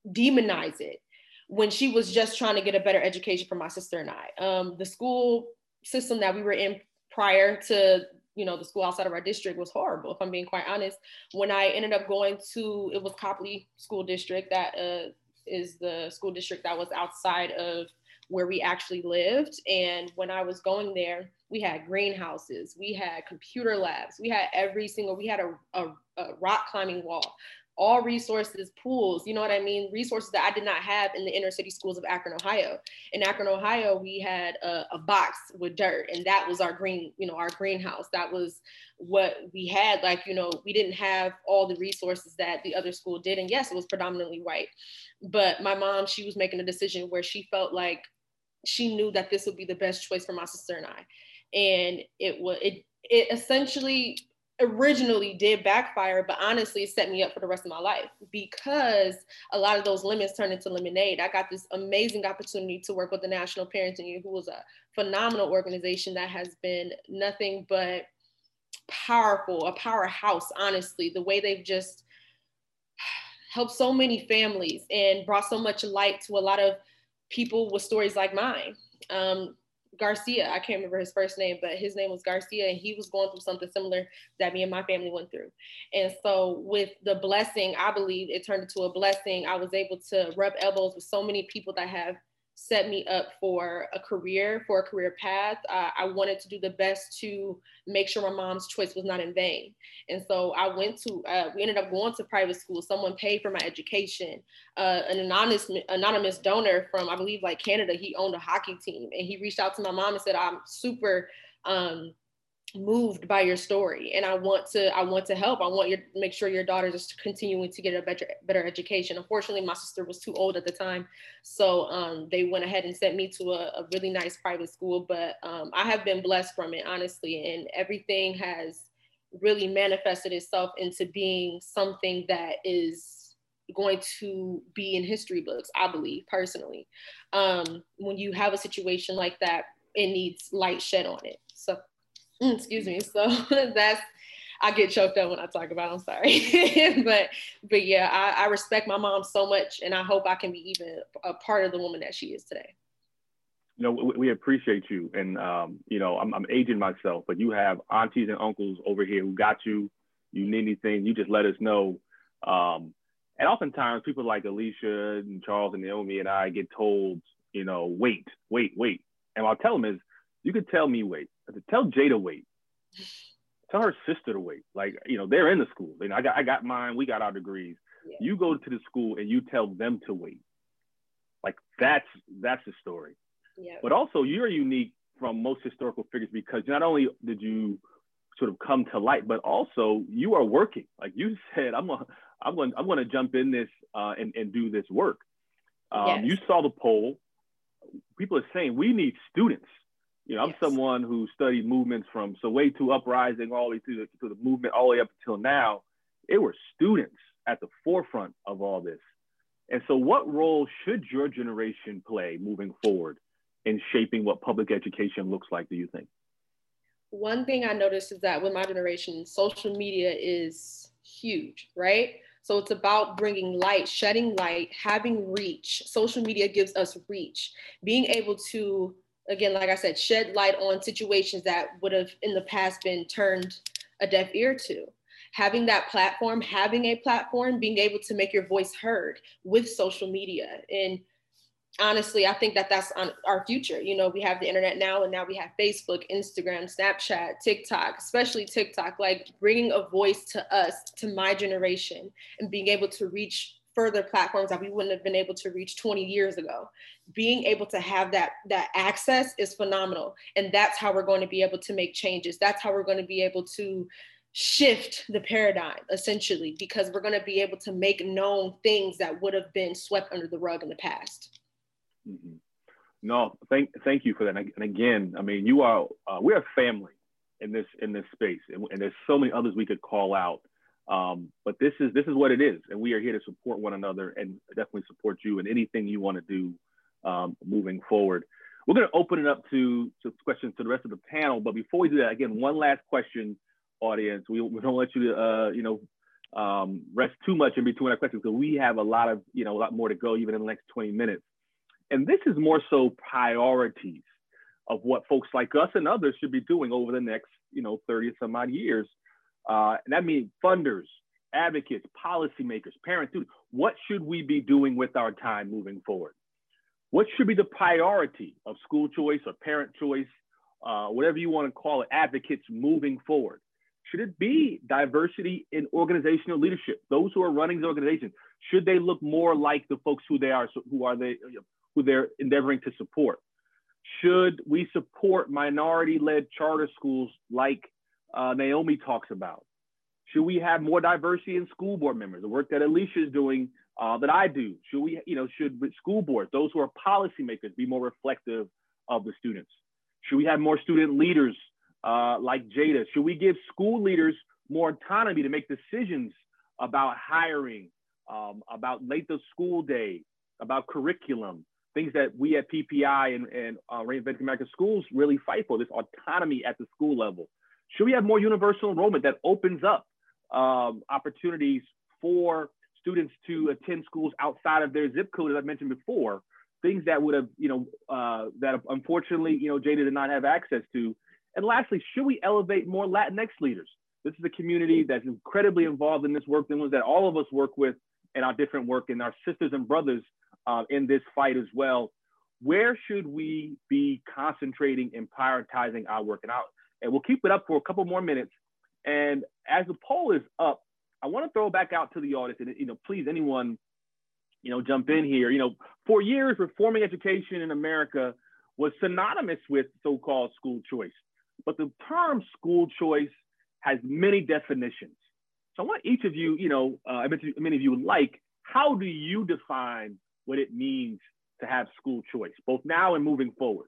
F: demonize it when she was just trying to get a better education for my sister and i. Um, the school system that we were in prior to you know the school outside of our district was horrible if i'm being quite honest. When i ended up going to it was copley school district that uh, is the school district that was outside of where we actually lived. And when i was going there we had greenhouses we had computer labs we had every single we had a, a, a rock climbing wall all resources, pools, you know what I mean? Resources that I did not have in the inner city schools of Akron, Ohio. In Akron, Ohio, we had a, a, box with dirt, and that was our green, you know, our greenhouse. That was what we had. Like, you know, we didn't have all the resources that the other school did. And yes, it was predominantly white. But my mom, she was making a decision where she felt like she knew that this would be the best choice for my sister and I. And it was it it essentially originally did backfire, but honestly, set me up for the rest of my life because a lot of those lemons turned into lemonade. I got this amazing opportunity to work with the National Parents Union, who was a phenomenal organization that has been nothing but powerful, a powerhouse, honestly. The way they've just helped so many families and brought so much light to a lot of people with stories like mine. Um, Garcia. I can't remember his first name, but his name was Garcia, and he was going through something similar that me and my family went through. And so, with the blessing, I believe it turned into a blessing. I was able to rub elbows with so many people that have set me up for a career, for a career path. Uh, I wanted to do the best to make sure my mom's choice was not in vain. And so I went to, uh, we ended up going to private school. Someone paid for my education. Uh, an anonymous, anonymous donor from, I believe, like Canada, he owned a hockey team. And he reached out to my mom and said, I'm super um, moved by your story and i want to i want to help. I want you to make sure your daughter is continuing to get a better better education. Unfortunately my sister was too old at the time so um, they went ahead and sent me to a, a really nice private school but um, i have been blessed from it honestly and everything has really manifested itself into being something that is going to be in history books i believe personally. Um, when you have a situation like that it needs light shed on it excuse me. So that's I get choked up when I talk about. It, I'm sorry, but but yeah, I, I, respect my mom so much, and I hope I can be even a part of the woman that she is today.
C: You know, we, we appreciate you, and um, you know, I'm, I'm aging myself, but you have aunties and uncles over here who got you. You need anything, you just let us know. Um, and oftentimes, people like Alicia and Charles and Naomi and I get told, you know, wait, wait, wait, and what I'll tell them is, you could tell me wait tell Jada to wait. Tell her sister to wait. Like, you know, they're in the school. You know, I got I got mine, we got our degrees. Yeah. You go to the school and you tell them to wait. Like that's that's the story. Yeah. But also you're unique from most historical figures because not only did you sort of come to light, but also you are working. Like you said, I'm gonna I'm gonna I'm going to jump in this uh, and and do this work. Um, yes. You saw the poll. People are saying we need students. You know, I'm yes. someone who studied movements from Soweto uprising all the way to the, to the movement all the way up until now. It were students at the forefront of all this. And so, what role should your generation play moving forward in shaping what public education looks like, do you think?
F: One thing I noticed is that with my generation, social media is huge, right? So it's about bringing light, shedding light, having reach. Social media gives us reach, being able to again, like I said, shed light on situations that would have in the past been turned a deaf ear to. Having that platform, having a platform, being able to make your voice heard with social media. And honestly, I think that that's on our future. You know, we have the internet now, and now we have Facebook, Instagram, Snapchat, TikTok, especially TikTok, like bringing a voice to us, to my generation, and being able to reach further platforms that we wouldn't have been able to reach 20 years ago. Being able to have that that access is phenomenal and that's how we're going to be able to make changes. That's how we're going to be able to shift the paradigm essentially because we're going to be able to make known things that would have been swept under the rug in the past.
C: Mm-hmm. no thank thank you for that. And again i mean you are uh, we're a family in this in this space and, and there's so many others we could call out um, but this is this is what it is, and we are here to support one another and definitely support you in anything you want to do um, moving forward. We're going to open it up to, to questions to the rest of the panel, but before we do that, again, one last question, audience. We, we don't let you uh, you know um, rest too much in between our questions because we have a lot of you know a lot more to go even in the next 20 minutes. And this is more so priorities of what folks like us and others should be doing over the next you know 30 some odd years uh, and that means funders, advocates, policymakers, parents, students. What should we be doing with our time moving forward? What should be the priority of school choice or parent choice, uh, whatever you want to call it, advocates moving forward? Should it be diversity in organizational leadership? Those who are running the organization, should they look more like the folks who they are, who are they, who they're endeavoring to support? Should we support minority-led charter schools like uh, Naomi talks about. Should we have more diversity in school board members? The work that Alicia is doing, uh, that I do. Should we, you know, should school boards, those who are policymakers, be more reflective of the students? Should we have more student leaders uh, like Jada? Should we give school leaders more autonomy to make decisions about hiring, um, about length of school day, about curriculum, things that we at PPI and, and uh, Reinventing America Schools really fight for, this autonomy at the school level. Should we have more universal enrollment that opens up um, opportunities for students to attend schools outside of their zip code, as I mentioned before, things that would have, you know, uh, that unfortunately, you know, Jada did not have access to. And lastly, should we elevate more Latinx leaders? This is a community that's incredibly involved in this work, the ones that all of us work with in our different work, and our sisters and brothers uh, in this fight as well. Where should we be concentrating and prioritizing our work? And, out, and we'll keep it up for a couple more minutes. And as the poll is up, I want to throw back out to the audience, and you know, please, anyone, you know, jump in here. You know, for years, reforming education in America was synonymous with so-called school choice, but the term school choice has many definitions. So I want each of you, you know, uh, many of you like, how do you define what it means to have school choice, both now and moving forward?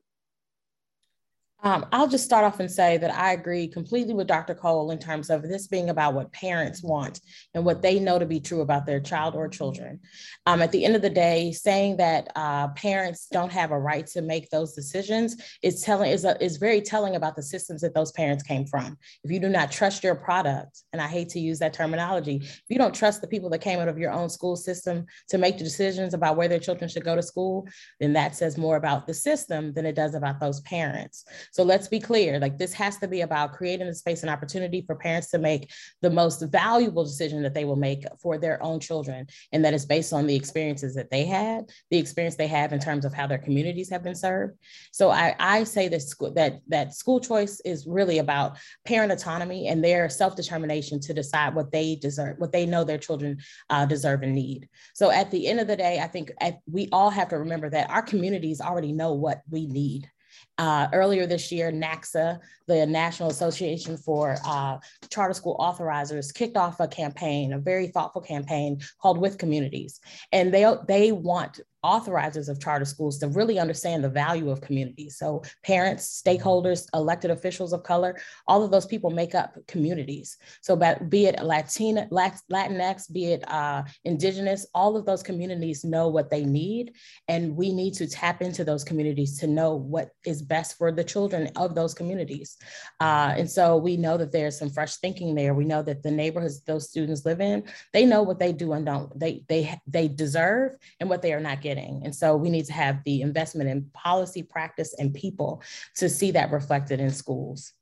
E: Um, I'll just start off and say that I agree completely with Dr. Cole in terms of this being about what parents want and what they know to be true about their child or children. Um, at the end of the day, saying that uh, parents don't have a right to make those decisions is telling is, a, is very telling about the systems that those parents came from. If you do not trust your product, and I hate to use that terminology, if you don't trust the people that came out of your own school system to make the decisions about where their children should go to school, then that says more about the system than it does about those parents. So let's be clear like this has to be about creating a space and opportunity for parents to make the most valuable decision that they will make for their own children. And that is based on the experiences that they had, the experience they have in terms of how their communities have been served. So I, I say that school, that, that school choice is really about parent autonomy and their self-determination to decide what they deserve, what they know their children uh, deserve and need. So at the end of the day, I think we all have to remember that our communities already know what we need. Uh, earlier this year, NACSA, the National Association for uh, Charter School Authorizers, kicked off a campaign, a very thoughtful campaign called With Communities. And they, they want authorizers of charter schools to really understand the value of communities. So parents, stakeholders, elected officials of color, all of those people make up communities. So be it Latina, Latinx, be it uh, indigenous, all of those communities know what they need. And we need to tap into those communities to know what is best for the children of those communities. Uh, and so we know that there's some fresh thinking there. We know that the neighborhoods those students live in, they know what they do and don't, they, they, they deserve and what they are not getting getting. And so we need to have the investment in policy, practice, and people to see that reflected in schools.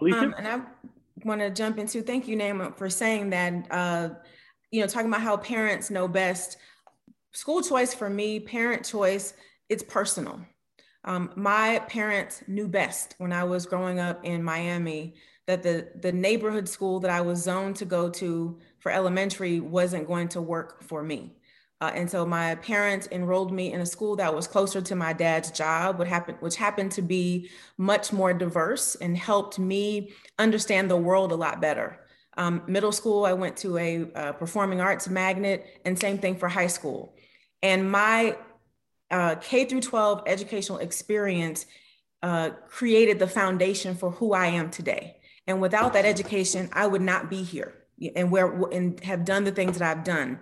D: Um, and I want to jump into thank you, Naima, for saying that, uh, you know, talking about how parents know best. School choice for me, parent choice, it's personal. Um, my parents knew best when I was growing up in Miami that the, the neighborhood school that I was zoned to go to for elementary wasn't going to work for me. Uh, and so my parents enrolled me in a school that was closer to my dad's job, which happened, which happened to be much more diverse and helped me understand the world a lot better. Um, middle school, I went to a, a, performing arts magnet, and same thing for high school. And my uh, K through 12 educational experience uh, created the foundation for who I am today. And without that education, I would not be here and where and have done the things that I've done.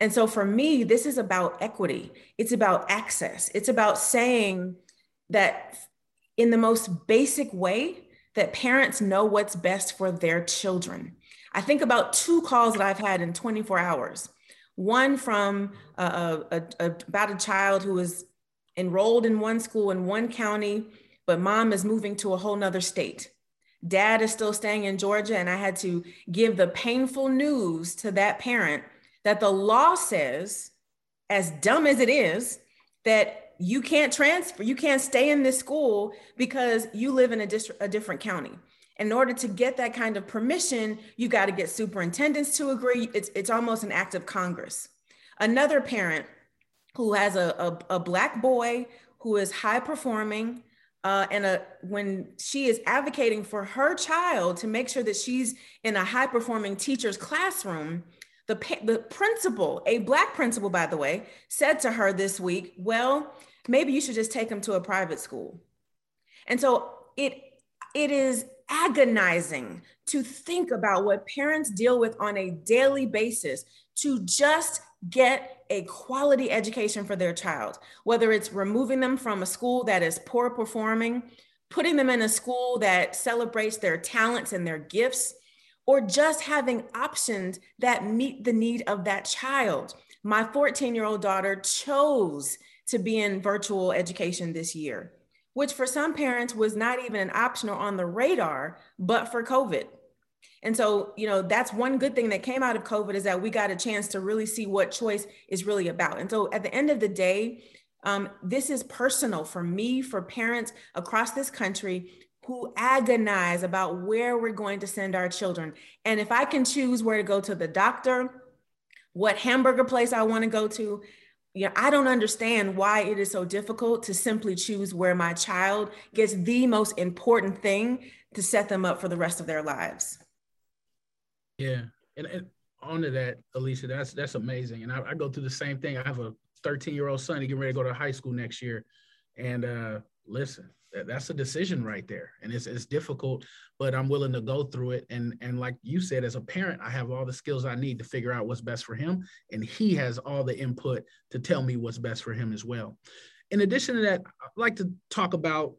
D: And so for me, this is about equity. It's about access. It's about saying that in the most basic way, that parents know what's best for their children. I think about two calls that I've had in 24 hours. One from a, a, a, about a child who is enrolled in one school in one county, but mom is moving to a whole nother state. Dad is still staying in Georgia, and I had to give the painful news to that parent that the law says, as dumb as it is, that you can't transfer, you can't stay in this school because you live in a, district, a different county. In order to get that kind of permission, you got to get superintendents to agree. It's, it's almost an act of Congress. Another parent who has a, a, a black boy who is high performing, uh, and a, when she is advocating for her child to make sure that she's in a high performing teacher's classroom, the, the principal, a Black principal, by the way, said to her this week, Well, maybe you should just take him to a private school. And so it, it is agonizing to think about what parents deal with on a daily basis to just get a quality education for their child, whether it's removing them from a school that is poor performing, putting them in a school that celebrates their talents and their gifts, or just having options that meet the need of that child. My 14 year old daughter chose to be in virtual education this year, which for some parents was not even an option or on the radar, but for COVID. And so, you know, that's one good thing that came out of COVID is that we got a chance to really see what choice is really about. And so at the end of the day, um, this is personal for me, for parents across this country who agonize about where we're going to send our children. And if I can choose where to go to the doctor, what hamburger place I want to go to, you know, I don't understand why it is so difficult to simply choose where my child gets the most important thing to set them up for the rest of their lives.
G: Yeah, and, and on to that, Alicia, that's that's amazing. And I, I, go through the same thing. I have a 13 year old son. He getting ready to go to high school next year, and uh, listen, that's a decision right there, and it's it's difficult, but I'm willing to go through it. And and like you said, as a parent, I have all the skills I need to figure out what's best for him, and he has all the input to tell me what's best for him as well. In addition to that, I'd like to talk about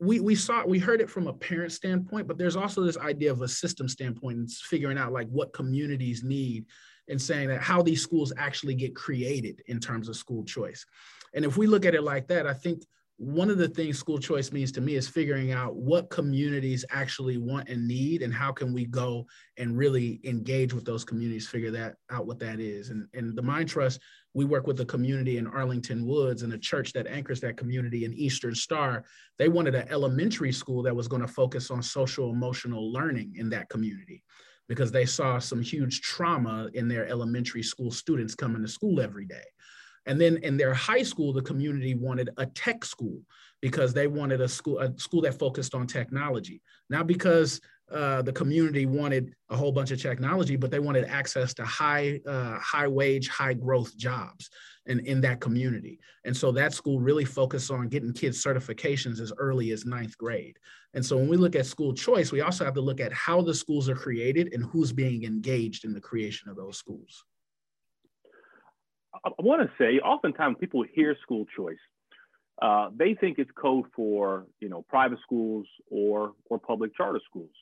G: we we saw we heard it from a parent standpoint, but there's also this idea of a system standpoint and figuring out like what communities need and saying that how these schools actually get created in terms of school choice. And if we look at it like that, I think one of the things school choice means to me is figuring out what communities actually want and need and how can we go and really engage with those communities figure that out what that is. And, and the mind trust we work with a community in arlington woods and a church that anchors that community in eastern star. They wanted an elementary school that was going to focus on social emotional learning in that community because they saw some huge trauma in their elementary school students coming to school every day and then in their high school, the community wanted a tech school because they wanted a school, a school that focused on technology. Not because uh, the community wanted a whole bunch of technology, but they wanted access to high, uh, high wage, high growth jobs in, in that community. And so that school really focused on getting kids certifications as early as ninth grade. And so when we look at school choice, we also have to look at how the schools are created and who's being engaged in the creation of those schools.
C: I want to say, oftentimes people hear school choice, uh, they think it's code for you know private schools or or public charter schools.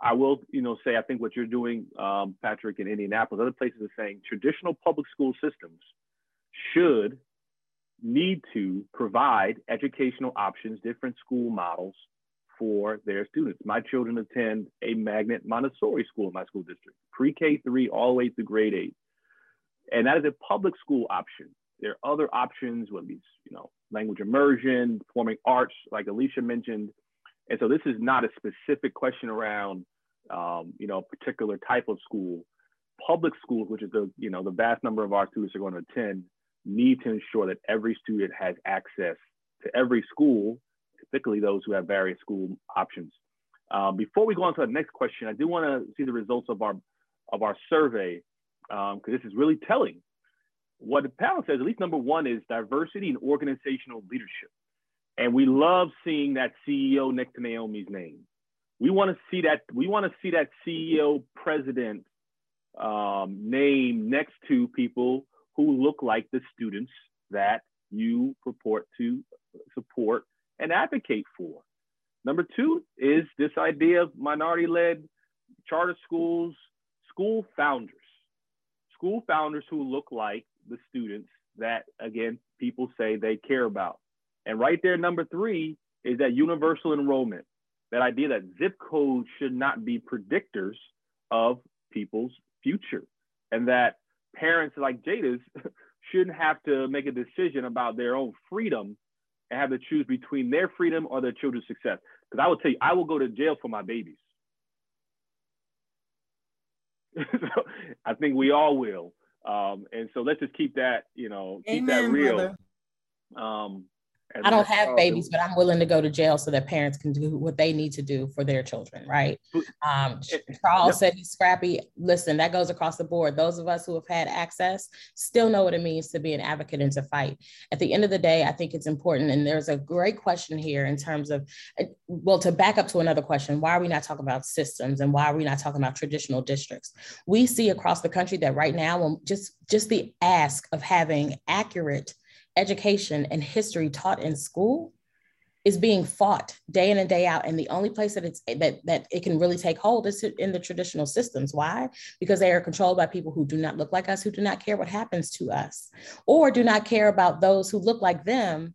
C: I will you know say I think what you're doing, um, Patrick, in Indianapolis, other places are saying traditional public school systems should need to provide educational options, different school models for their students. My children attend a magnet Montessori school in my school district, pre-K three all the way through grade eight and that is a public school option. There are other options, whether it's you know language immersion, performing arts, like Alicia mentioned. And so this is not a specific question around um, you know a particular type of school. Public schools, which is the you know the vast number of our students are going to attend, need to ensure that every student has access to every school, particularly those who have various school options. Uh, before we go on to the next question, I do want to see the results of our of our survey because um, this is really telling. What the panel says, at least number one, is diversity and organizational leadership. And we love seeing that CEO next to Naomi's name. We want to see that. We want to see that CEO president um, name next to people who look like the students that you purport to support and advocate for. Number two is this idea of minority-led charter schools, school founders school founders who look like the students that, again, people say they care about. And right there, number three is that universal enrollment, that idea that zip codes should not be predictors of people's future, and that parents like Jada's shouldn't have to make a decision about their own freedom and have to choose between their freedom or their children's success. Because I will tell you, I will go to jail for my babies. so I think we all will. Um, and so let's just keep that, you know, keep Amen, that real.
E: Um, I don't have babies, but I'm willing to go to jail so that parents can do what they need to do for their children, right? Um, Charles said he's scrappy. Listen, that goes across the board. Those of us who have had access still know what it means to be an advocate and to fight. At the end of the day, I think it's important. And there's a great question here in terms of, well, to back up to another question, why are we not talking about systems and why are we not talking about traditional districts? We see across the country that right now, just just the ask of having accurate education and history taught in school is being fought day in and day out. And the only place that it's that that it can really take hold is in the traditional systems. Why? Because they are controlled by people who do not look like us, who do not care what happens to us, or do not care about those who look like them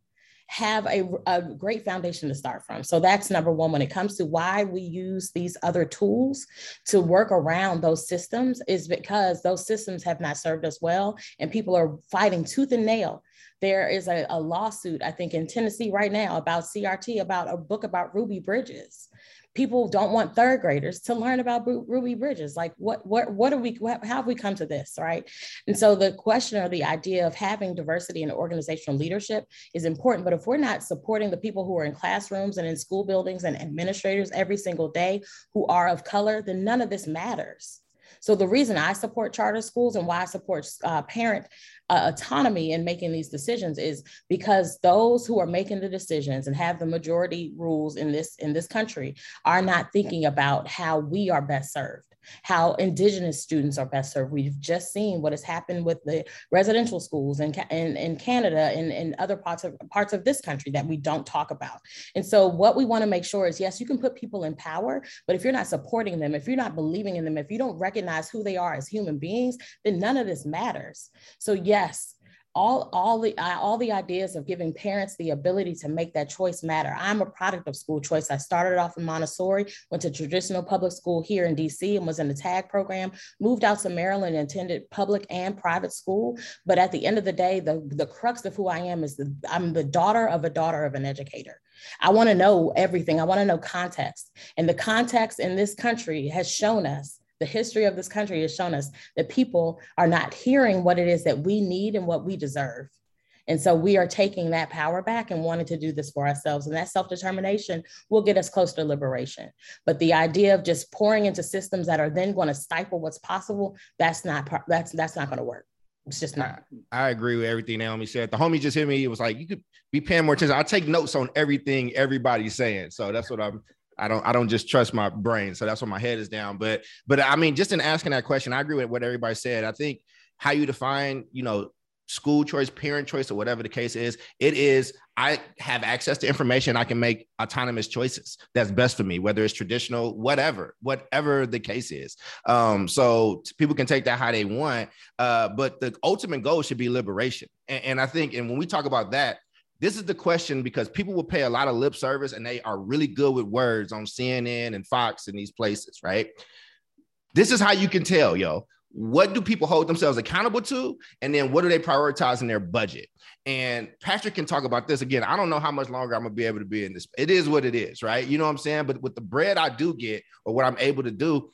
E: have a, a great foundation to start from. So that's number one when it comes to why we use these other tools to work around those systems is because those systems have not served us well and people are fighting tooth and nail there is a, a, lawsuit, I think, in Tennessee right now about CRT, about a book about Ruby Bridges people don't want third graders to learn about Ruby Bridges. Like, what, what, what are we, how have we come to this, right? And so the question or the idea of having diversity in organizational leadership is important. But if we're not supporting the people who are in classrooms and in school buildings and administrators every single day who are of color, then none of this matters. So the reason I support charter schools and why I support uh, parent uh, autonomy in making these decisions is because those who are making the decisions and have the majority rules in this in this country are not thinking about how we are best served how indigenous students are best served. We've just seen what has happened with the residential schools in, in, in Canada and in other parts of parts of this country that we don't talk about. And so what we want to make sure is yes, you can put people in power, but if you're not supporting them, if you're not believing in them, if you don't recognize who they are as human beings, then none of this matters. So yes, all all the all the ideas of giving parents the ability to make that choice matter. I'm a product of school choice. I started off in montessori went to traditional public school here in dc and was in the tag program moved out to maryland and attended public and private school. But at the end of the day the the crux of who i am is the i'm the daughter of a daughter of an educator. I want to know everything. I want to know context. And the context in this country has shown us the history of this country has shown us that people are not hearing what it is that we need and what we deserve. And so we are taking that power back and wanting to do this for ourselves. And that self determination will get us close to liberation. But the idea of just pouring into systems that are then going to stifle what's possible, that's not, that's, that's not going to work. It's just not.
H: I, I, agree with everything Naomi said. The homie just hit me. It was like, you could be paying more attention. I take notes on everything everybody's saying. So that's what I'm I don't I don't just trust my brain. So that's why my head is down. But but I mean, just in asking that question, I agree with what everybody said. I think how you define, you know, school choice, parent choice, or whatever the case is, it is I have access to information. I can make autonomous choices that's best for me, whether it's traditional, whatever, whatever the case is. Um, so people can take that how they want, uh, but the ultimate goal should be liberation. And, and I think, and when we talk about that, this is the question because people will pay a lot of lip service and they are really good with words on CNN and Fox and these places, right? This is how you can tell, yo. What do people hold themselves accountable to? And then what do they prioritize in their budget? And Patrick can talk about this again. I don't know how much longer I'm gonna be able to be in this. It is what it is, right? You know what I'm saying? But with the bread I do get or what I'm able to do,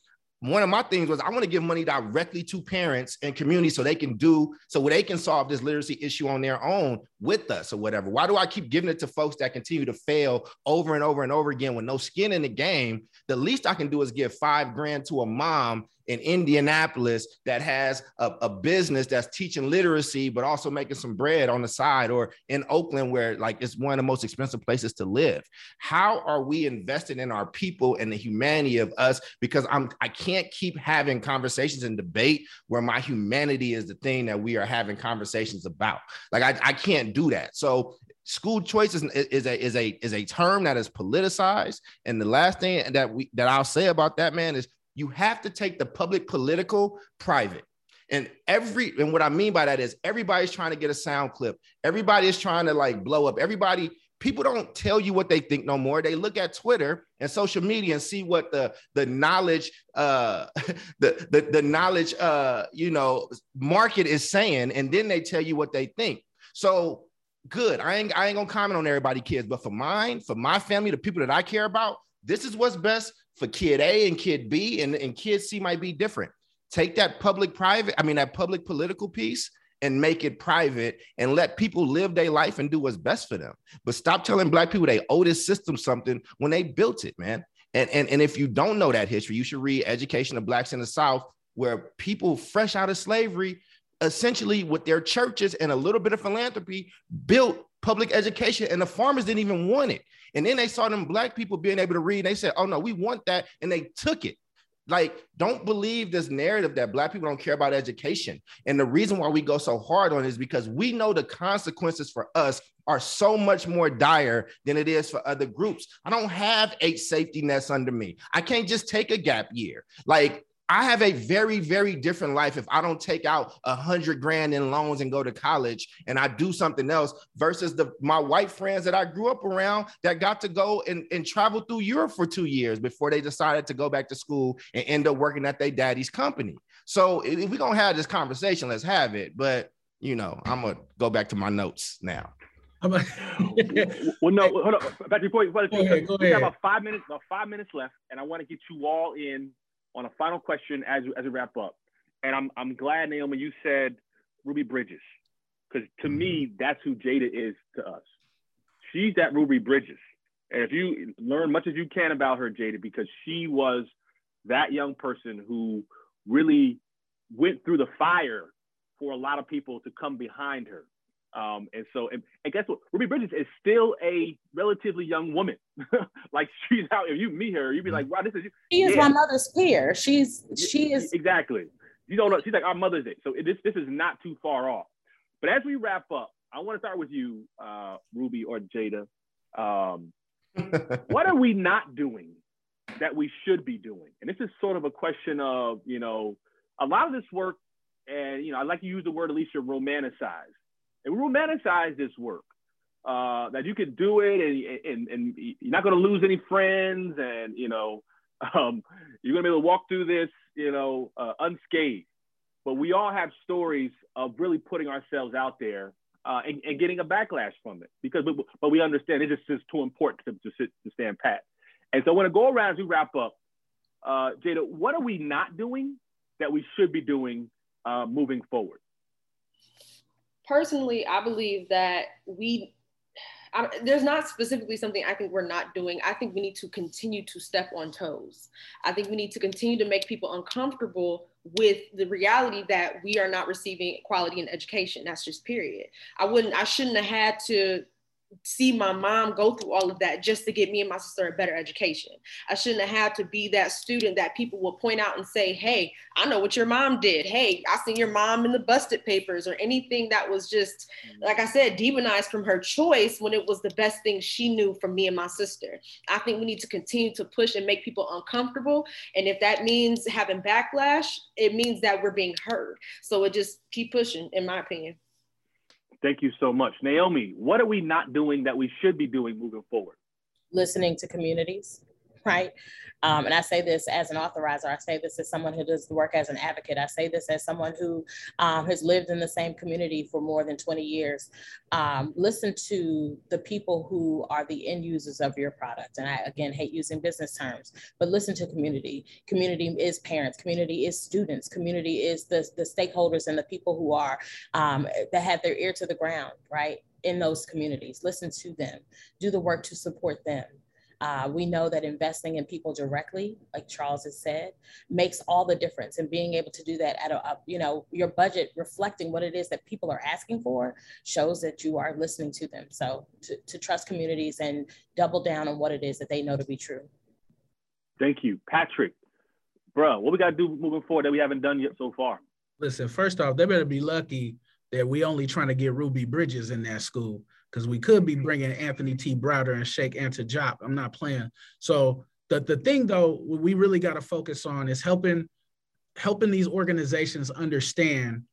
H: one of my things was I want to give money directly to parents and communities so they can do so they can solve this literacy issue on their own with us or whatever. Why do I keep giving it to folks that continue to fail over and over and over again with no skin in the game? The least I can do is give five grand to a mom in Indianapolis that has a, a, business that's teaching literacy, but also making some bread on the side, or in Oakland, where like it's one of the most expensive places to live. How are we invested in our people and the humanity of us? Because I'm I can't keep having conversations and debate where my humanity is the thing that we are having conversations about. Like I, I can't do that. So school choice is, is a is a is a term that is politicized. And the last thing that we that I'll say about that man is you have to take the public political private. And every and what I mean by that is everybody's trying to get a sound clip. Everybody is trying to like blow up. Everybody, people don't tell you what they think no more. They look at Twitter and social media and see what the the knowledge uh the the, the knowledge uh you know market is saying, and then they tell you what they think. So good. I ain't I ain't gonna comment on everybody kids, but for mine, for my family, the people that I care about, this is what's best for kid A and kid B, and, and kid C might be different. Take that public private, I mean, that public political piece and make it private and let people live their life and do what's best for them. But stop telling black people they owe this system something when they built it, man. And, and, and if you don't know that history, you should read Education of Blacks in the South, where people fresh out of slavery, essentially with their churches and a little bit of philanthropy, built public education, and the farmers didn't even want it. And then they saw them black people being able to read. And they said, oh no, we want that. And they took it. Like, don't believe this narrative that black people don't care about education. And the reason why we go so hard on it is because we know the consequences for us are so much more dire than it is for other groups. I don't have eight safety nets under me. I can't just take a gap year. Like I have a very, very different life if I don't take out a hundred grand in loans and go to college and I do something else versus the my white friends that I grew up around that got to go and, and travel through Europe for two years before they decided to go back to school and end up working at their daddy's company. So if we're gonna have this conversation, let's have it. But you know, I'm gonna go back to my notes now.
C: well, no, hold on, Patrick. Before, before, go ahead, go we ahead. have about five minutes, about five minutes left, and I want to get you all in on a final question as as we wrap up. And I'm I'm glad Naomi you said Ruby Bridges because to mm-hmm. me that's who Jada is to us. She's that Ruby Bridges, and if you learn much as you can about her, Jada, because she was that young person who really went through the fire for a lot of people to come behind her. Um, and so, and, and, guess what? Ruby Bridges is still a relatively young woman. like she's out. If you meet her, you'd be like, "Wow, this is."
E: She is yeah. my mother's peer. She's she is
C: exactly. You don't know. She's like our Mother's Day. So this this is not too far off. But as we wrap up, I want to start with you, uh, Ruby or Jada. Um, what are we not doing that we should be doing? And this is sort of a question of you know a lot of this work, and you know I like to use the word Alicia romanticize and romanticize this work. Uh, that you can do it and, and, and you're not going to lose any friends and, you know, um, you're going to be able to walk through this, you know, uh, unscathed. But we all have stories of really putting ourselves out there uh, and, and, getting a backlash from it because, but, but we understand it just is too important to, to, sit, to stand pat. And so I want to go around as we wrap up. Uh, Jada, what are we not doing that we should be doing uh, moving forward?
F: Personally, I believe that we I, there's not specifically something I think we're not doing. I think we need to continue to step on toes. I think we need to continue to make people uncomfortable with the reality that we are not receiving quality in education. That's just period. I wouldn't, I shouldn't have had to see my mom go through all of that just to get me and my sister a better education. I shouldn't have had to be that student that people will point out and say, Hey, I know what your mom did. Hey, I seen your mom in the busted papers or anything that was just, like I said, demonized from her choice when it was the best thing she knew from me and my sister. I think we need to continue to push and make people uncomfortable. And if that means having backlash, it means that we're being heard. So it just keep pushing, in my opinion.
C: Thank you so much. Naomi, what are we not doing that we should be doing moving forward?
E: Listening to communities, right? Um, and I say this as an authorizer. I say this as someone who does the work as an advocate. I say this as someone who um, has lived in the same community for more than 20 years. Um, listen to the people who are the end users of your product. And I, again, hate using business terms, but listen to community. Community is parents, community is students, community is the, the stakeholders and the people who are, um, that have their ear to the ground, right? in those communities. Listen to them, do the work to support them. Uh, we know that investing in people directly, like Charles has said, makes all the difference. And being able to do that at a, a, you know, your budget reflecting what it is that people are asking for shows that you are listening to them. So to, to trust communities and double down on what it is that they know to be true.
C: Thank you. Patrick, bro, what we got to do moving forward that we haven't done yet so far?
G: Listen, first off, they better be lucky that we only trying to get Ruby Bridges in that school because we could be bringing Anthony T. Browder and Cheikh Anta Diop. I'm not playing. So the, the thing though, we really got to focus on is helping helping these organizations understand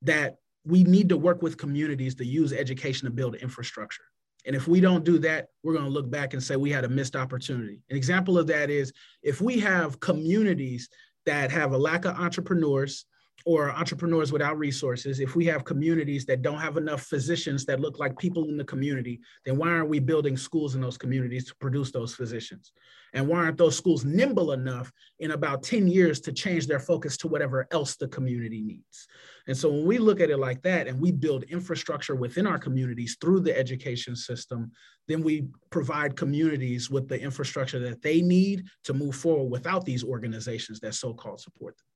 G: that we need to work with communities to use education to build infrastructure. And if we don't do that, we're going to look back and say we had a missed opportunity. An example of that is if we have communities that have a lack of entrepreneurs, or entrepreneurs without resources, if we have communities that don't have enough physicians that look like people in the community, then why aren't we building schools in those communities to produce those physicians? And why aren't those schools nimble enough in about 10 years to change their focus to whatever else the community needs? And so when we look at it like that and we build infrastructure within our communities through the education system, then we provide communities with the infrastructure that they need to move forward without these organizations that so-called support them.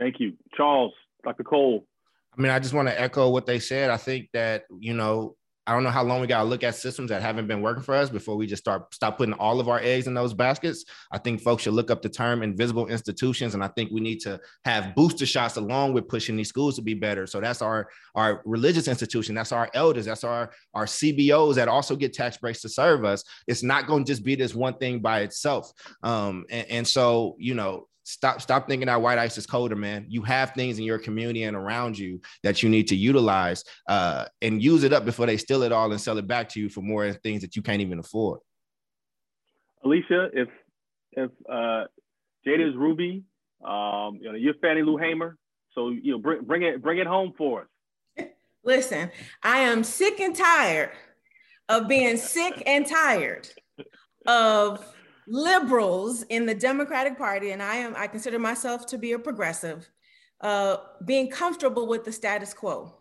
C: Thank you. Charles, Dr. Cole.
H: I mean, I just want to echo what they said. I think that, you know, I don't know how long we got to look at systems that haven't been working for us before we just start stop putting all of our eggs in those baskets. I think folks should look up the term invisible institutions, and I think we need to have booster shots along with pushing these schools to be better. So that's our our religious institution, that's our elders, that's our our CBOs that also get tax breaks to serve us. It's not going to just be this one thing by itself. Um, and, and so you know stop stop thinking that white ice is colder man. You have things in your community and around you that you need to utilize uh, and use it up before they steal it all and sell it back to you for more things that you can't even afford.
C: Alicia if if uh jada's ruby um you know you're fannie lou hamer so you know bring bring it bring it home for us.
D: Listen i am sick and tired of being sick and tired of liberals in the Democratic Party, and I am I consider myself to be a progressive, uh, being comfortable with the status quo,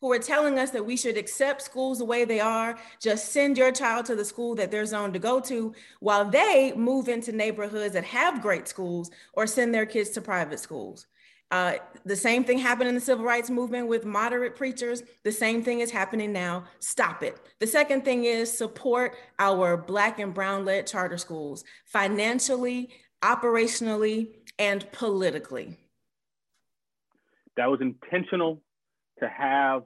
D: who are telling us that we should accept schools the way they are, just send your child to the school that they're zoned to go to, while they move into neighborhoods that have great schools or send their kids to private schools. Uh, the same thing happened in the civil rights movement with moderate preachers. The same thing is happening now. Stop it. The second thing is support our Black and Brown led charter schools financially, operationally, and politically.
C: That was intentional to have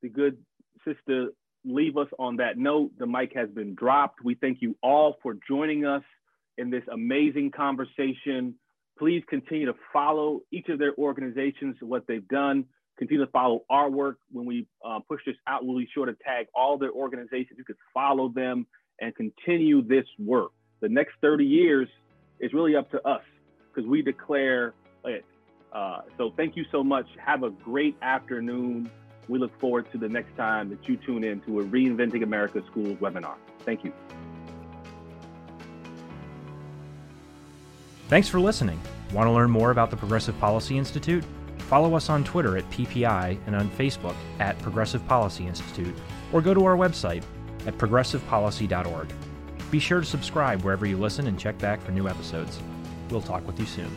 C: the good sister leave us on that note. The mic has been dropped. We thank you all for joining us in this amazing conversation Please continue to follow each of their organizations, what they've done. Continue to follow our work. When we uh, push this out, we'll be sure to tag all their organizations. You could follow them and continue this work. The next 30 years is really up to us because we declare it. Uh, so thank you so much. Have a great afternoon. We look forward to the next time that you tune in to a Reinventing America Schools webinar. Thank you.
A: Thanks for listening. Want to learn more about the Progressive Policy Institute? Follow us on Twitter at PPI and on Facebook at Progressive Policy Institute, or go to our website at progressivepolicy.org. Be sure to subscribe wherever you listen and check back for new episodes. We'll talk with you soon.